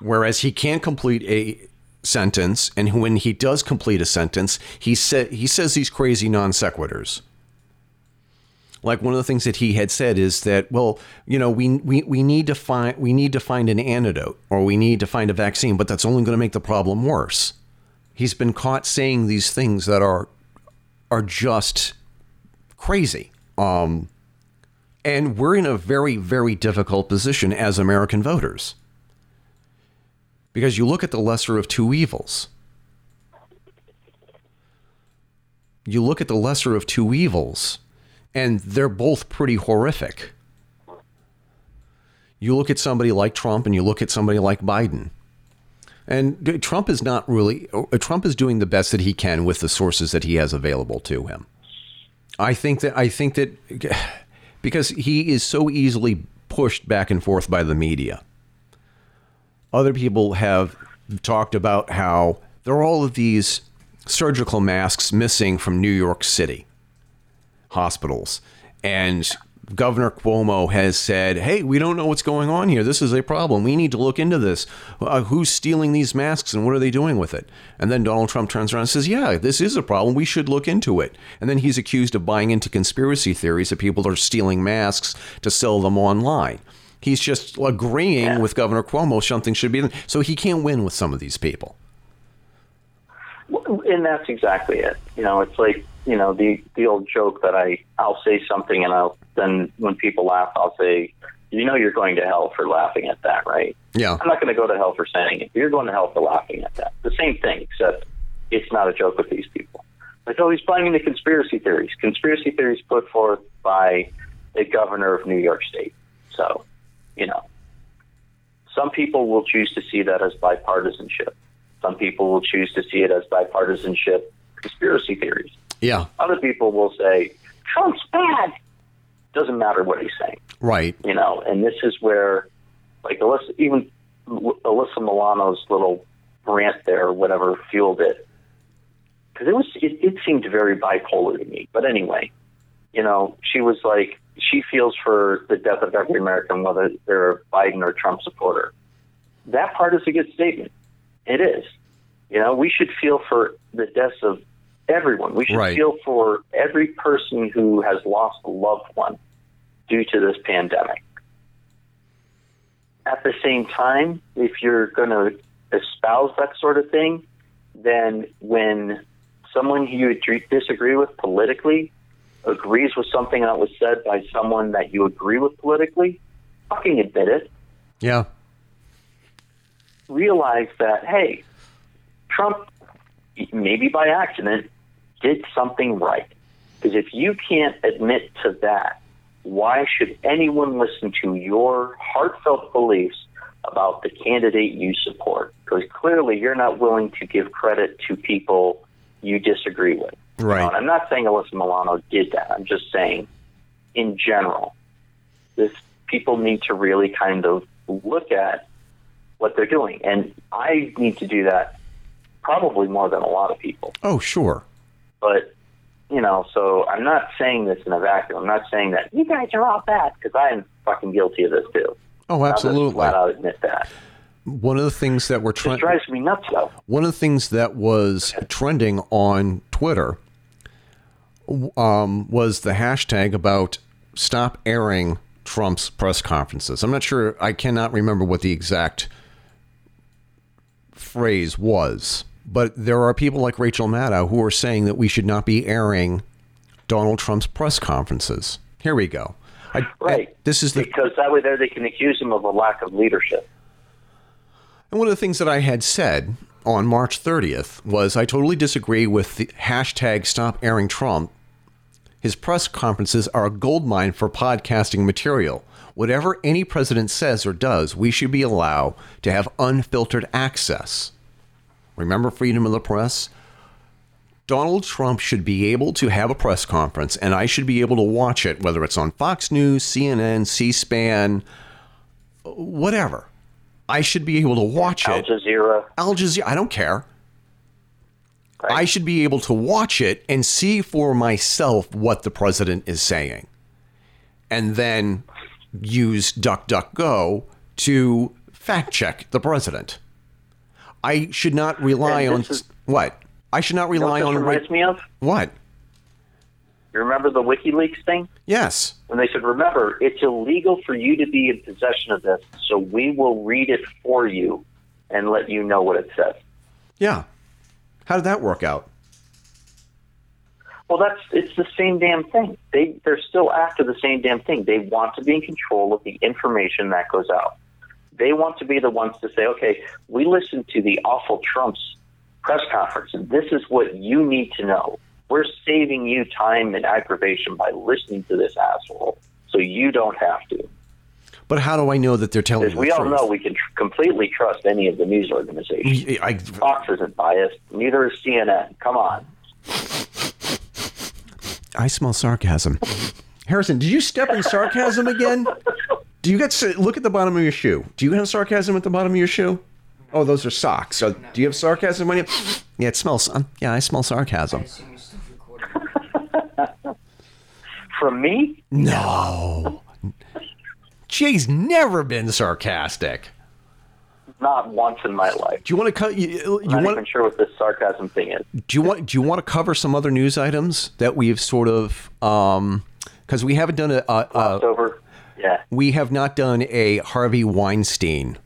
Whereas he can't complete a sentence, and when he does complete a sentence, he sa- he says these crazy non sequiturs. Like one of the things that he had said is that, well, you know, we, we, we need to find we need to find an antidote or we need to find a vaccine, but that's only going to make the problem worse. He's been caught saying these things that are are just crazy. Um, and we're in a very, very difficult position as American voters. Because you look at the lesser of two evils. You look at the lesser of two evils, and they're both pretty horrific. You look at somebody like Trump and you look at somebody like Biden. And Trump is not really, uh, Trump is doing the best that he can with the sources that he has available to him. I think that, I think that *sighs* because he is so easily pushed back and forth by the media. Other people have talked about how there are all of these surgical masks missing from New York City hospitals. And Governor Cuomo has said, hey, we don't know what's going on here. This is a problem. We need to look into this. Uh, who's stealing these masks and what are they doing with it? And then Donald Trump turns around and says, yeah, this is a problem. We should look into it. And then he's accused of buying into conspiracy theories that people are stealing masks to sell them online. He's just agreeing Yeah. with Governor Cuomo something should be done. So he can't win with some of these people. And that's exactly it. You know, it's like you know the the old joke that I I'll say something and I'll then when people laugh I'll say, you know, you're going to hell for laughing at that, right? Yeah. I'm not going to go to hell for saying it. You're going to hell for laughing at that. The same thing, except it's not a joke with these people. Like, oh, he's buying into conspiracy theories. Conspiracy theories put forth by a governor of New York State. So, you know, some people will choose to see that as bipartisanship. Some people will choose to see it as bipartisanship conspiracy theories. Yeah. Other people will say, Trump's bad. Doesn't matter what he's saying. Right. You know, and this is where, like, Alyssa, even Alyssa Milano's little rant there, whatever, fueled it. Because it was, it, it seemed very bipolar to me. But anyway, you know, she was like, she feels for the death of every American, whether they're a Biden or Trump supporter. That part is a good statement. It is. You know, we should feel for the deaths of everyone. We should Right. feel for every person who has lost a loved one due to this pandemic. At the same time, if you're going to espouse that sort of thing, then when someone who you disagree with politically agrees with something that was said by someone that you agree with politically, fucking admit it. Yeah. Realize that, hey, Trump, maybe by accident, did something right. Because if you can't admit to that, why should anyone listen to your heartfelt beliefs about the candidate you support? Because clearly you're not willing to give credit to people you disagree with. Right. You know, I'm not saying Alyssa Milano did that. I'm just saying, in general, this people need to really kind of look at what they're doing, and I need to do that probably more than a lot of people. Oh, sure. But you know, so I'm not saying this in a vacuum. I'm not saying that you guys are all bad because I am fucking guilty of this too. Oh, absolutely. I'll flat admit that. One of the things that we're trying drives me nuts though. one of the things that was trending on Twitter um, was the hashtag about stop airing Trump's press conferences. I'm not sure. I cannot remember what the exact phrase was, but there are people like Rachel Maddow who are saying that we should not be airing Donald Trump's press conferences. Here we go. I, Right. this is the Because that way there they can accuse him of a lack of leadership. And one of the things that I had said on March 30th was I totally disagree with the hashtag stop airing Trump. His press conferences are a goldmine for podcasting material. Whatever any president says or does, we should be allowed to have unfiltered access. Remember freedom of the press? Donald Trump should be able to have a press conference, and I should be able to watch it, whether it's on Fox News, CNN, C SPAN, whatever. I should be able to watch Al it. Jazeera. Al Jazeera, I don't care. Right? I should be able to watch it and see for myself what the president is saying. And then use DuckDuckGo to fact check the president. I should not rely on is- what? I should not rely on reminds me of? what? You remember the WikiLeaks thing? Yes. When they said, remember, it's illegal for you to be in possession of this, so we will read it for you and let you know what it says. Yeah. How did that work out? Well, that's it's the same damn thing. They they're still after the same damn thing. They want to be in control of the information that goes out. They want to be the ones to say, okay, we listened to the awful Trump's press conference, and this is what you need to know. We're saving you time and aggravation by listening to this asshole, so you don't have to. But how do I know that they're telling the we all know we can tr- completely trust any of the news organizations. I, Fox isn't biased. Neither is CNN. Come on. I smell sarcasm. Harrison, did you step in sarcasm again? *laughs* Do you get look at the bottom of your shoe? Do you have sarcasm at the bottom of your shoe? Oh, those are socks. So, do you have sarcasm on you? Yeah, it smells. Um, yeah, I smell sarcasm. assume you're still recording. *laughs* From me, No. Jay's never been sarcastic. not once in my life. Do you want to cut? You, you I'm not want? even sure what this sarcasm thing is. Do you want? Do you want to cover some other news items that we've sort of? um Because we haven't done a, a, a over. Yeah. we have not done a Harvey Weinstein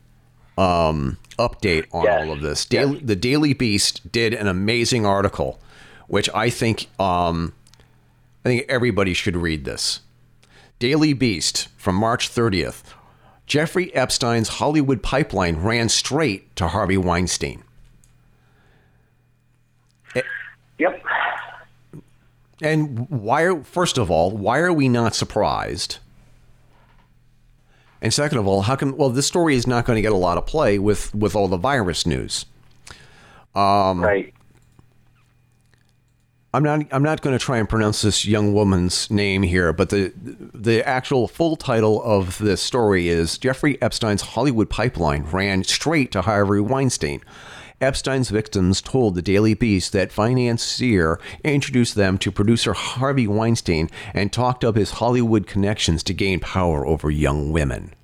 um, update on Yes. all of this. Daily, The Daily Beast did an amazing article, which I think um, I think everybody should read this. Daily Beast from March 30th. Jeffrey Epstein's Hollywood pipeline ran straight to Harvey Weinstein. Yep. And why are first of all, why are we not surprised? And second of all, how come well this story is not going to get a lot of play with with all the virus news. Um, right. I'm not I'm not going to try and pronounce this young woman's name here, but the the actual full title of this story is Jeffrey Epstein's Hollywood pipeline ran straight to Harvey Weinstein. Epstein's victims told the Daily Beast that financier introduced them to producer Harvey Weinstein and talked up his Hollywood connections to gain power over young women.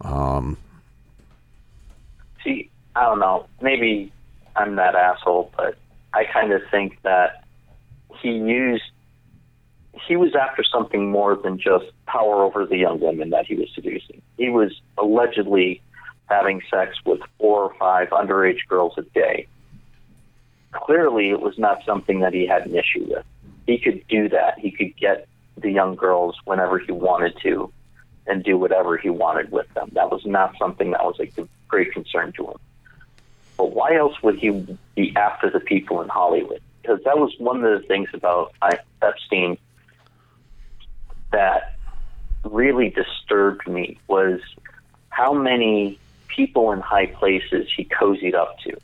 Um, See, I don't know. Maybe I'm that asshole, but I kind of think that he used. He was after something more than just power over the young women that he was seducing. He was allegedly having sex with four or five underage girls a day. Clearly, it was not something that he had an issue with. He could do that. He could get the young girls whenever he wanted to and do whatever he wanted with them. That was not something that was a great concern to him. But why else would he be after the people in Hollywood? Because that was one of the things about Epstein that really disturbed me was how many people in high places he cozied up to.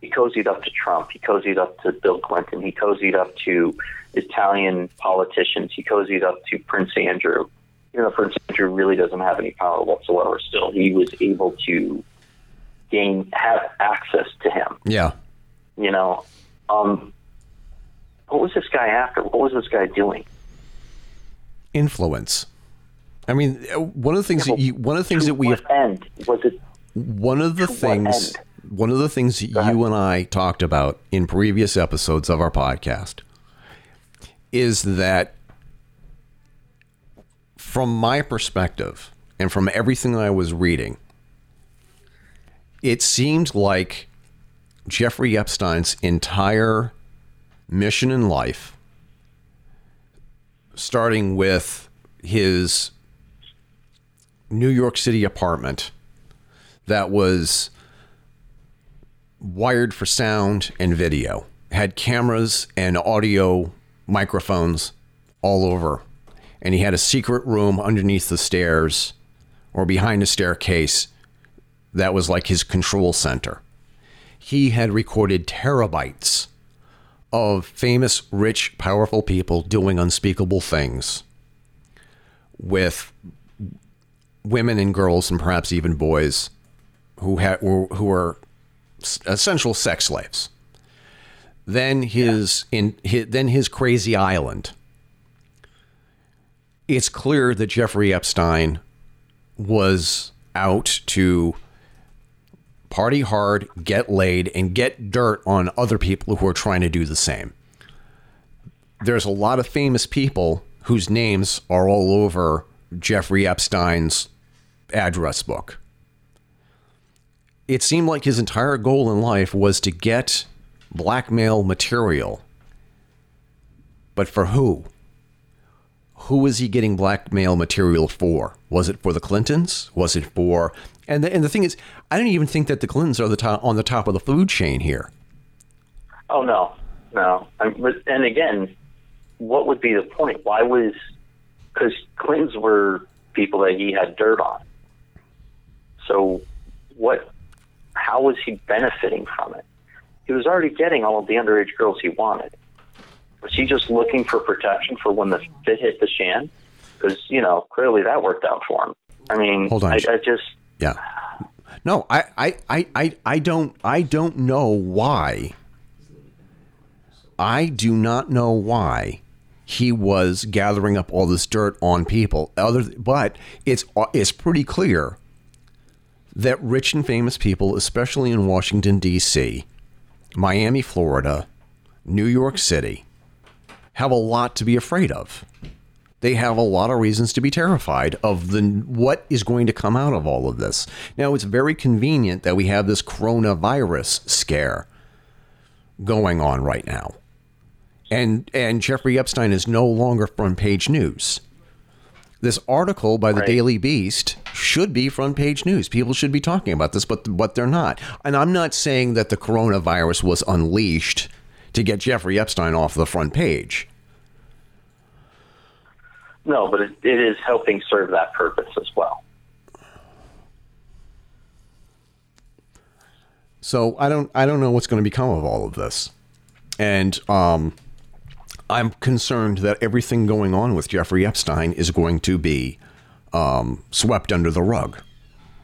He cozied up to Trump. He cozied up to Bill Clinton. He cozied up to Italian politicians. He cozied up to Prince Andrew. You know, Prince Andrew really doesn't have any power whatsoever. Still, he was able to gain have access to him. Yeah. You know, um, what was this guy after? What was this guy doing? Influence. I mean, uh, one of the things Yeah, that you, one of the things that we have end was it? One of the things one of the things that Go ahead. you and I talked about in previous episodes of our podcast is that from my perspective and from everything I was reading it seemed like Jeffrey Epstein's entire mission in life starting with his New York City apartment that was wired for sound and video, had cameras and audio microphones all over. And he had a secret room underneath the stairs or behind a staircase that was like his control center. He had recorded terabytes of famous, rich, powerful people doing unspeakable things with women and girls and perhaps even boys who had who were essential sex slaves. Then his in his, then his crazy island. It's clear that Jeffrey Epstein was out to party hard, get laid, and get dirt on other people who are trying to do the same. There's a lot of famous people whose names are all over Jeffrey Epstein's address book. It seemed like his entire goal in life was to get blackmail material. But for who? Who was he getting blackmail material for? Was it for the Clintons? Was it for and the, and the thing is, I don't even think that the Clintons are the top, on the top of the food chain here. Oh no, no. And again, what would be the point? Why was because Clintons were people that he had dirt on. So what? How was he benefiting from it? He was already getting all of the underage girls he wanted. Was he just looking for protection for when the fit hit the shan? Because you know clearly that worked out for him. I mean, Hold on. I, I just Yeah. No, I, I, I, I, I don't I don't know why. I do not know why he was gathering up all this dirt on people. Other, but it's it's pretty clear that rich and famous people, especially in Washington D.C., Miami, Florida, New York City, have a lot to be afraid of they have a lot of reasons to be terrified of the what is going to come out of all of this. Now it's very convenient that we have this coronavirus scare going on right now. And and Jeffrey Epstein is no longer front page news. This article by the Right. Daily Beast should be front page news. People should be talking about this, but but they're not. And I'm not saying that the coronavirus was unleashed to get Jeffrey Epstein off the front page. no, but it, it is helping serve that purpose as well. So I don't I don't know what's going to become of all of this. And um I'm concerned that everything going on with Jeffrey Epstein is going to be um, swept under the rug.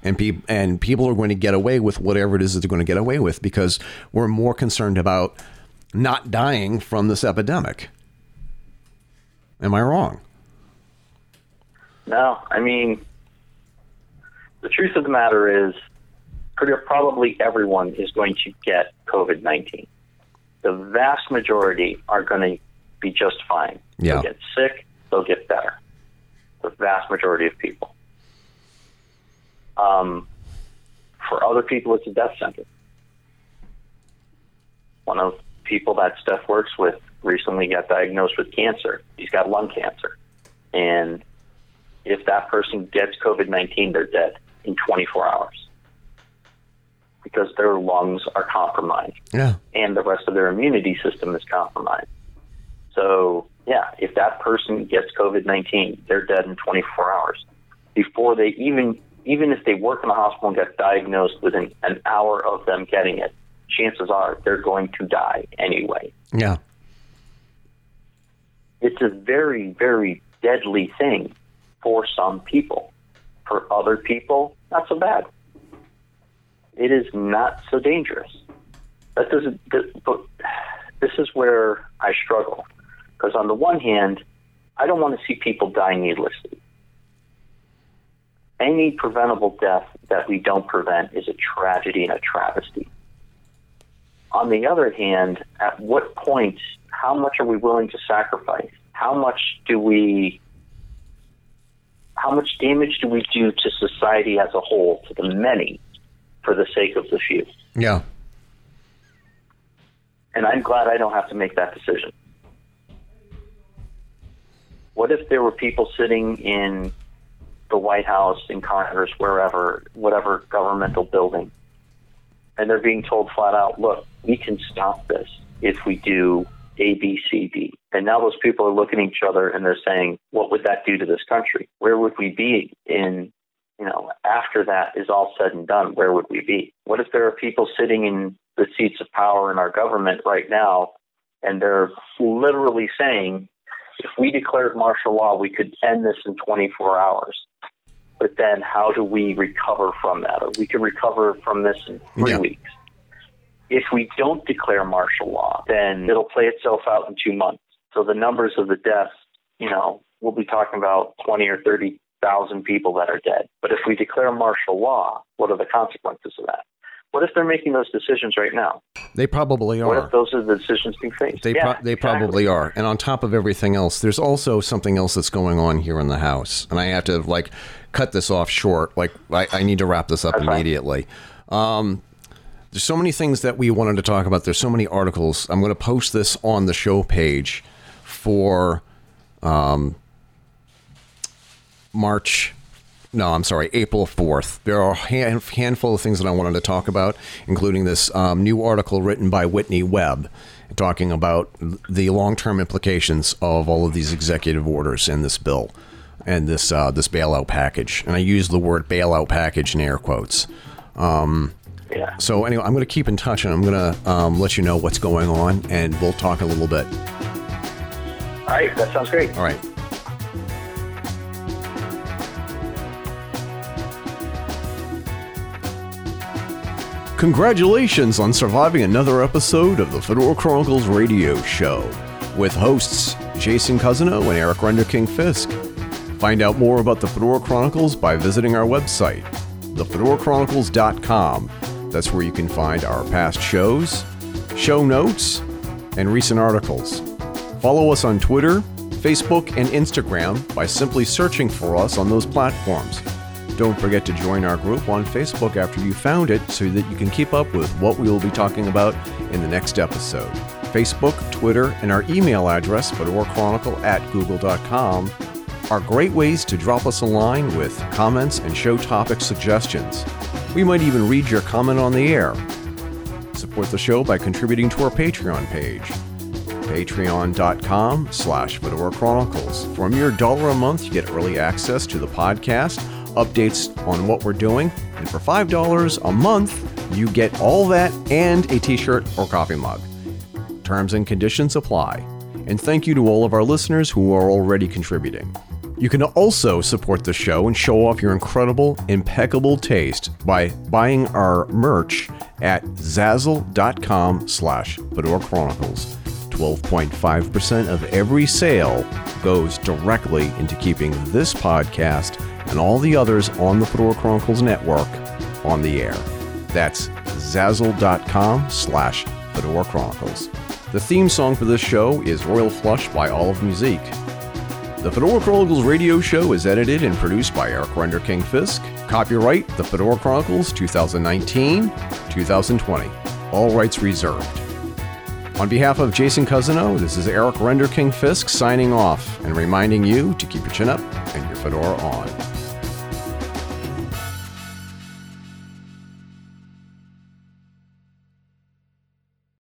And, pe- and people are going to get away with whatever it is that they're going to get away with because we're more concerned about not dying from this epidemic. Am I wrong? No, I mean, the truth of the matter is, pretty probably everyone is going to get COVID 19. The vast majority are going to be just fine. Yeah. They'll get sick, they'll get better. The vast majority of people. Um, for other people, it's a death sentence. One of people that Steph works with recently got diagnosed with cancer. He's got lung cancer. And if that person gets COVID 19, they're dead in 24 hours because their lungs are compromised Yeah. and the rest of their immunity system is compromised. So, yeah, if that person gets COVID 19, they're dead in 24 hours. Before they even, even if they work in the hospital and get diagnosed within an hour of them getting it, chances are they're going to die anyway. Yeah. It's a very, very deadly thing for some people. For other people, not so bad. It is not so dangerous. That doesn't. But this is where I struggle because on the one hand, I don't want to see people die needlessly. Any preventable death that we don't prevent is a tragedy and a travesty. On the other hand, at what point, how much are we willing to sacrifice? How much do we how much damage do we do to society as a whole, to the many, for the sake of the few? Yeah. And I'm glad I don't have to make that decision. What if there were people sitting in the White House, in Congress, wherever, whatever governmental building, and they're being told flat out, look, we can stop this if we do A, B, C, D. And now those people are looking at each other and they're saying, what would that do to this country? Where would we be in, you know, after that is all said and done? Where would we be? What if there are people sitting in the seats of power in our government right now and they're literally saying, if we declared martial law, we could end this in 24 hours. But then how do we recover from that? Or we can recover from this in three Yeah. weeks. If we don't declare martial law, then it'll play itself out in two months. So the numbers of the deaths, you know, we'll be talking about 20 or 30,000 people that are dead. But if we declare martial law, what are the consequences of that? What if they're making those decisions right now? They probably are. What if those are the decisions being faced? They, yeah, pro- they exactly. probably are. And on top of everything else, there's also something else that's going on here in the house. And I have to like cut this off short. Like I, I need to wrap this up That's immediately. Um, there's so many things that we wanted to talk about. There's so many articles. I'm going to post this on the show page for um, March. No, I'm sorry, April 4th. There are a hand- handful of things that I wanted to talk about, including this um, new article written by Whitney Webb talking about the long term implications of all of these executive orders in this bill and this, uh, this bailout package. And I use the word bailout package in air quotes. Yeah. So, anyway, I'm going to keep in touch and I'm going to um, let you know what's going on and we'll talk a little bit. All right, that sounds great. All right. Congratulations on surviving another episode of the Fedora Chronicles radio show with hosts Jason Cousineau and Eric Renderking Fisk. Find out more about the Fedora Chronicles by visiting our website, thefedorachronicles.com. That's where you can find our past shows, show notes, and recent articles. Follow us on Twitter, Facebook, and Instagram by simply searching for us on those platforms. Don't forget to join our group on Facebook after you found it so that you can keep up with what we will be talking about in the next episode. Facebook, Twitter, and our email address, fedorachronicle at google.com, are great ways to drop us a line with comments and show topic suggestions. We might even read your comment on the air. Support the show by contributing to our Patreon page patreon.com slash fedora chronicles for a mere dollar a month you get early access to the podcast updates on what we're doing and for five dollars a month you get all that and a t-shirt or coffee mug terms and conditions apply And thank you to all of our listeners who are already contributing. You can also support the show and show off your incredible, impeccable taste by buying our merch at zazzle.com slash Fedora Chronicles. 12.5% of every sale goes directly into keeping this podcast and all the others on the Fedora Chronicles network on the air. That's zazzle.com slash Fedora Chronicles. The theme song for this show is Royal Flush by Olive Musique. The Fedora Chronicles radio show is edited and produced by Eric Renderking Fisk. Copyright The Fedora Chronicles 2019 2020. All rights reserved. On behalf of Jason Cousineau, this is Eric Renderking Fisk signing off and reminding you to keep your chin up and your fedora on.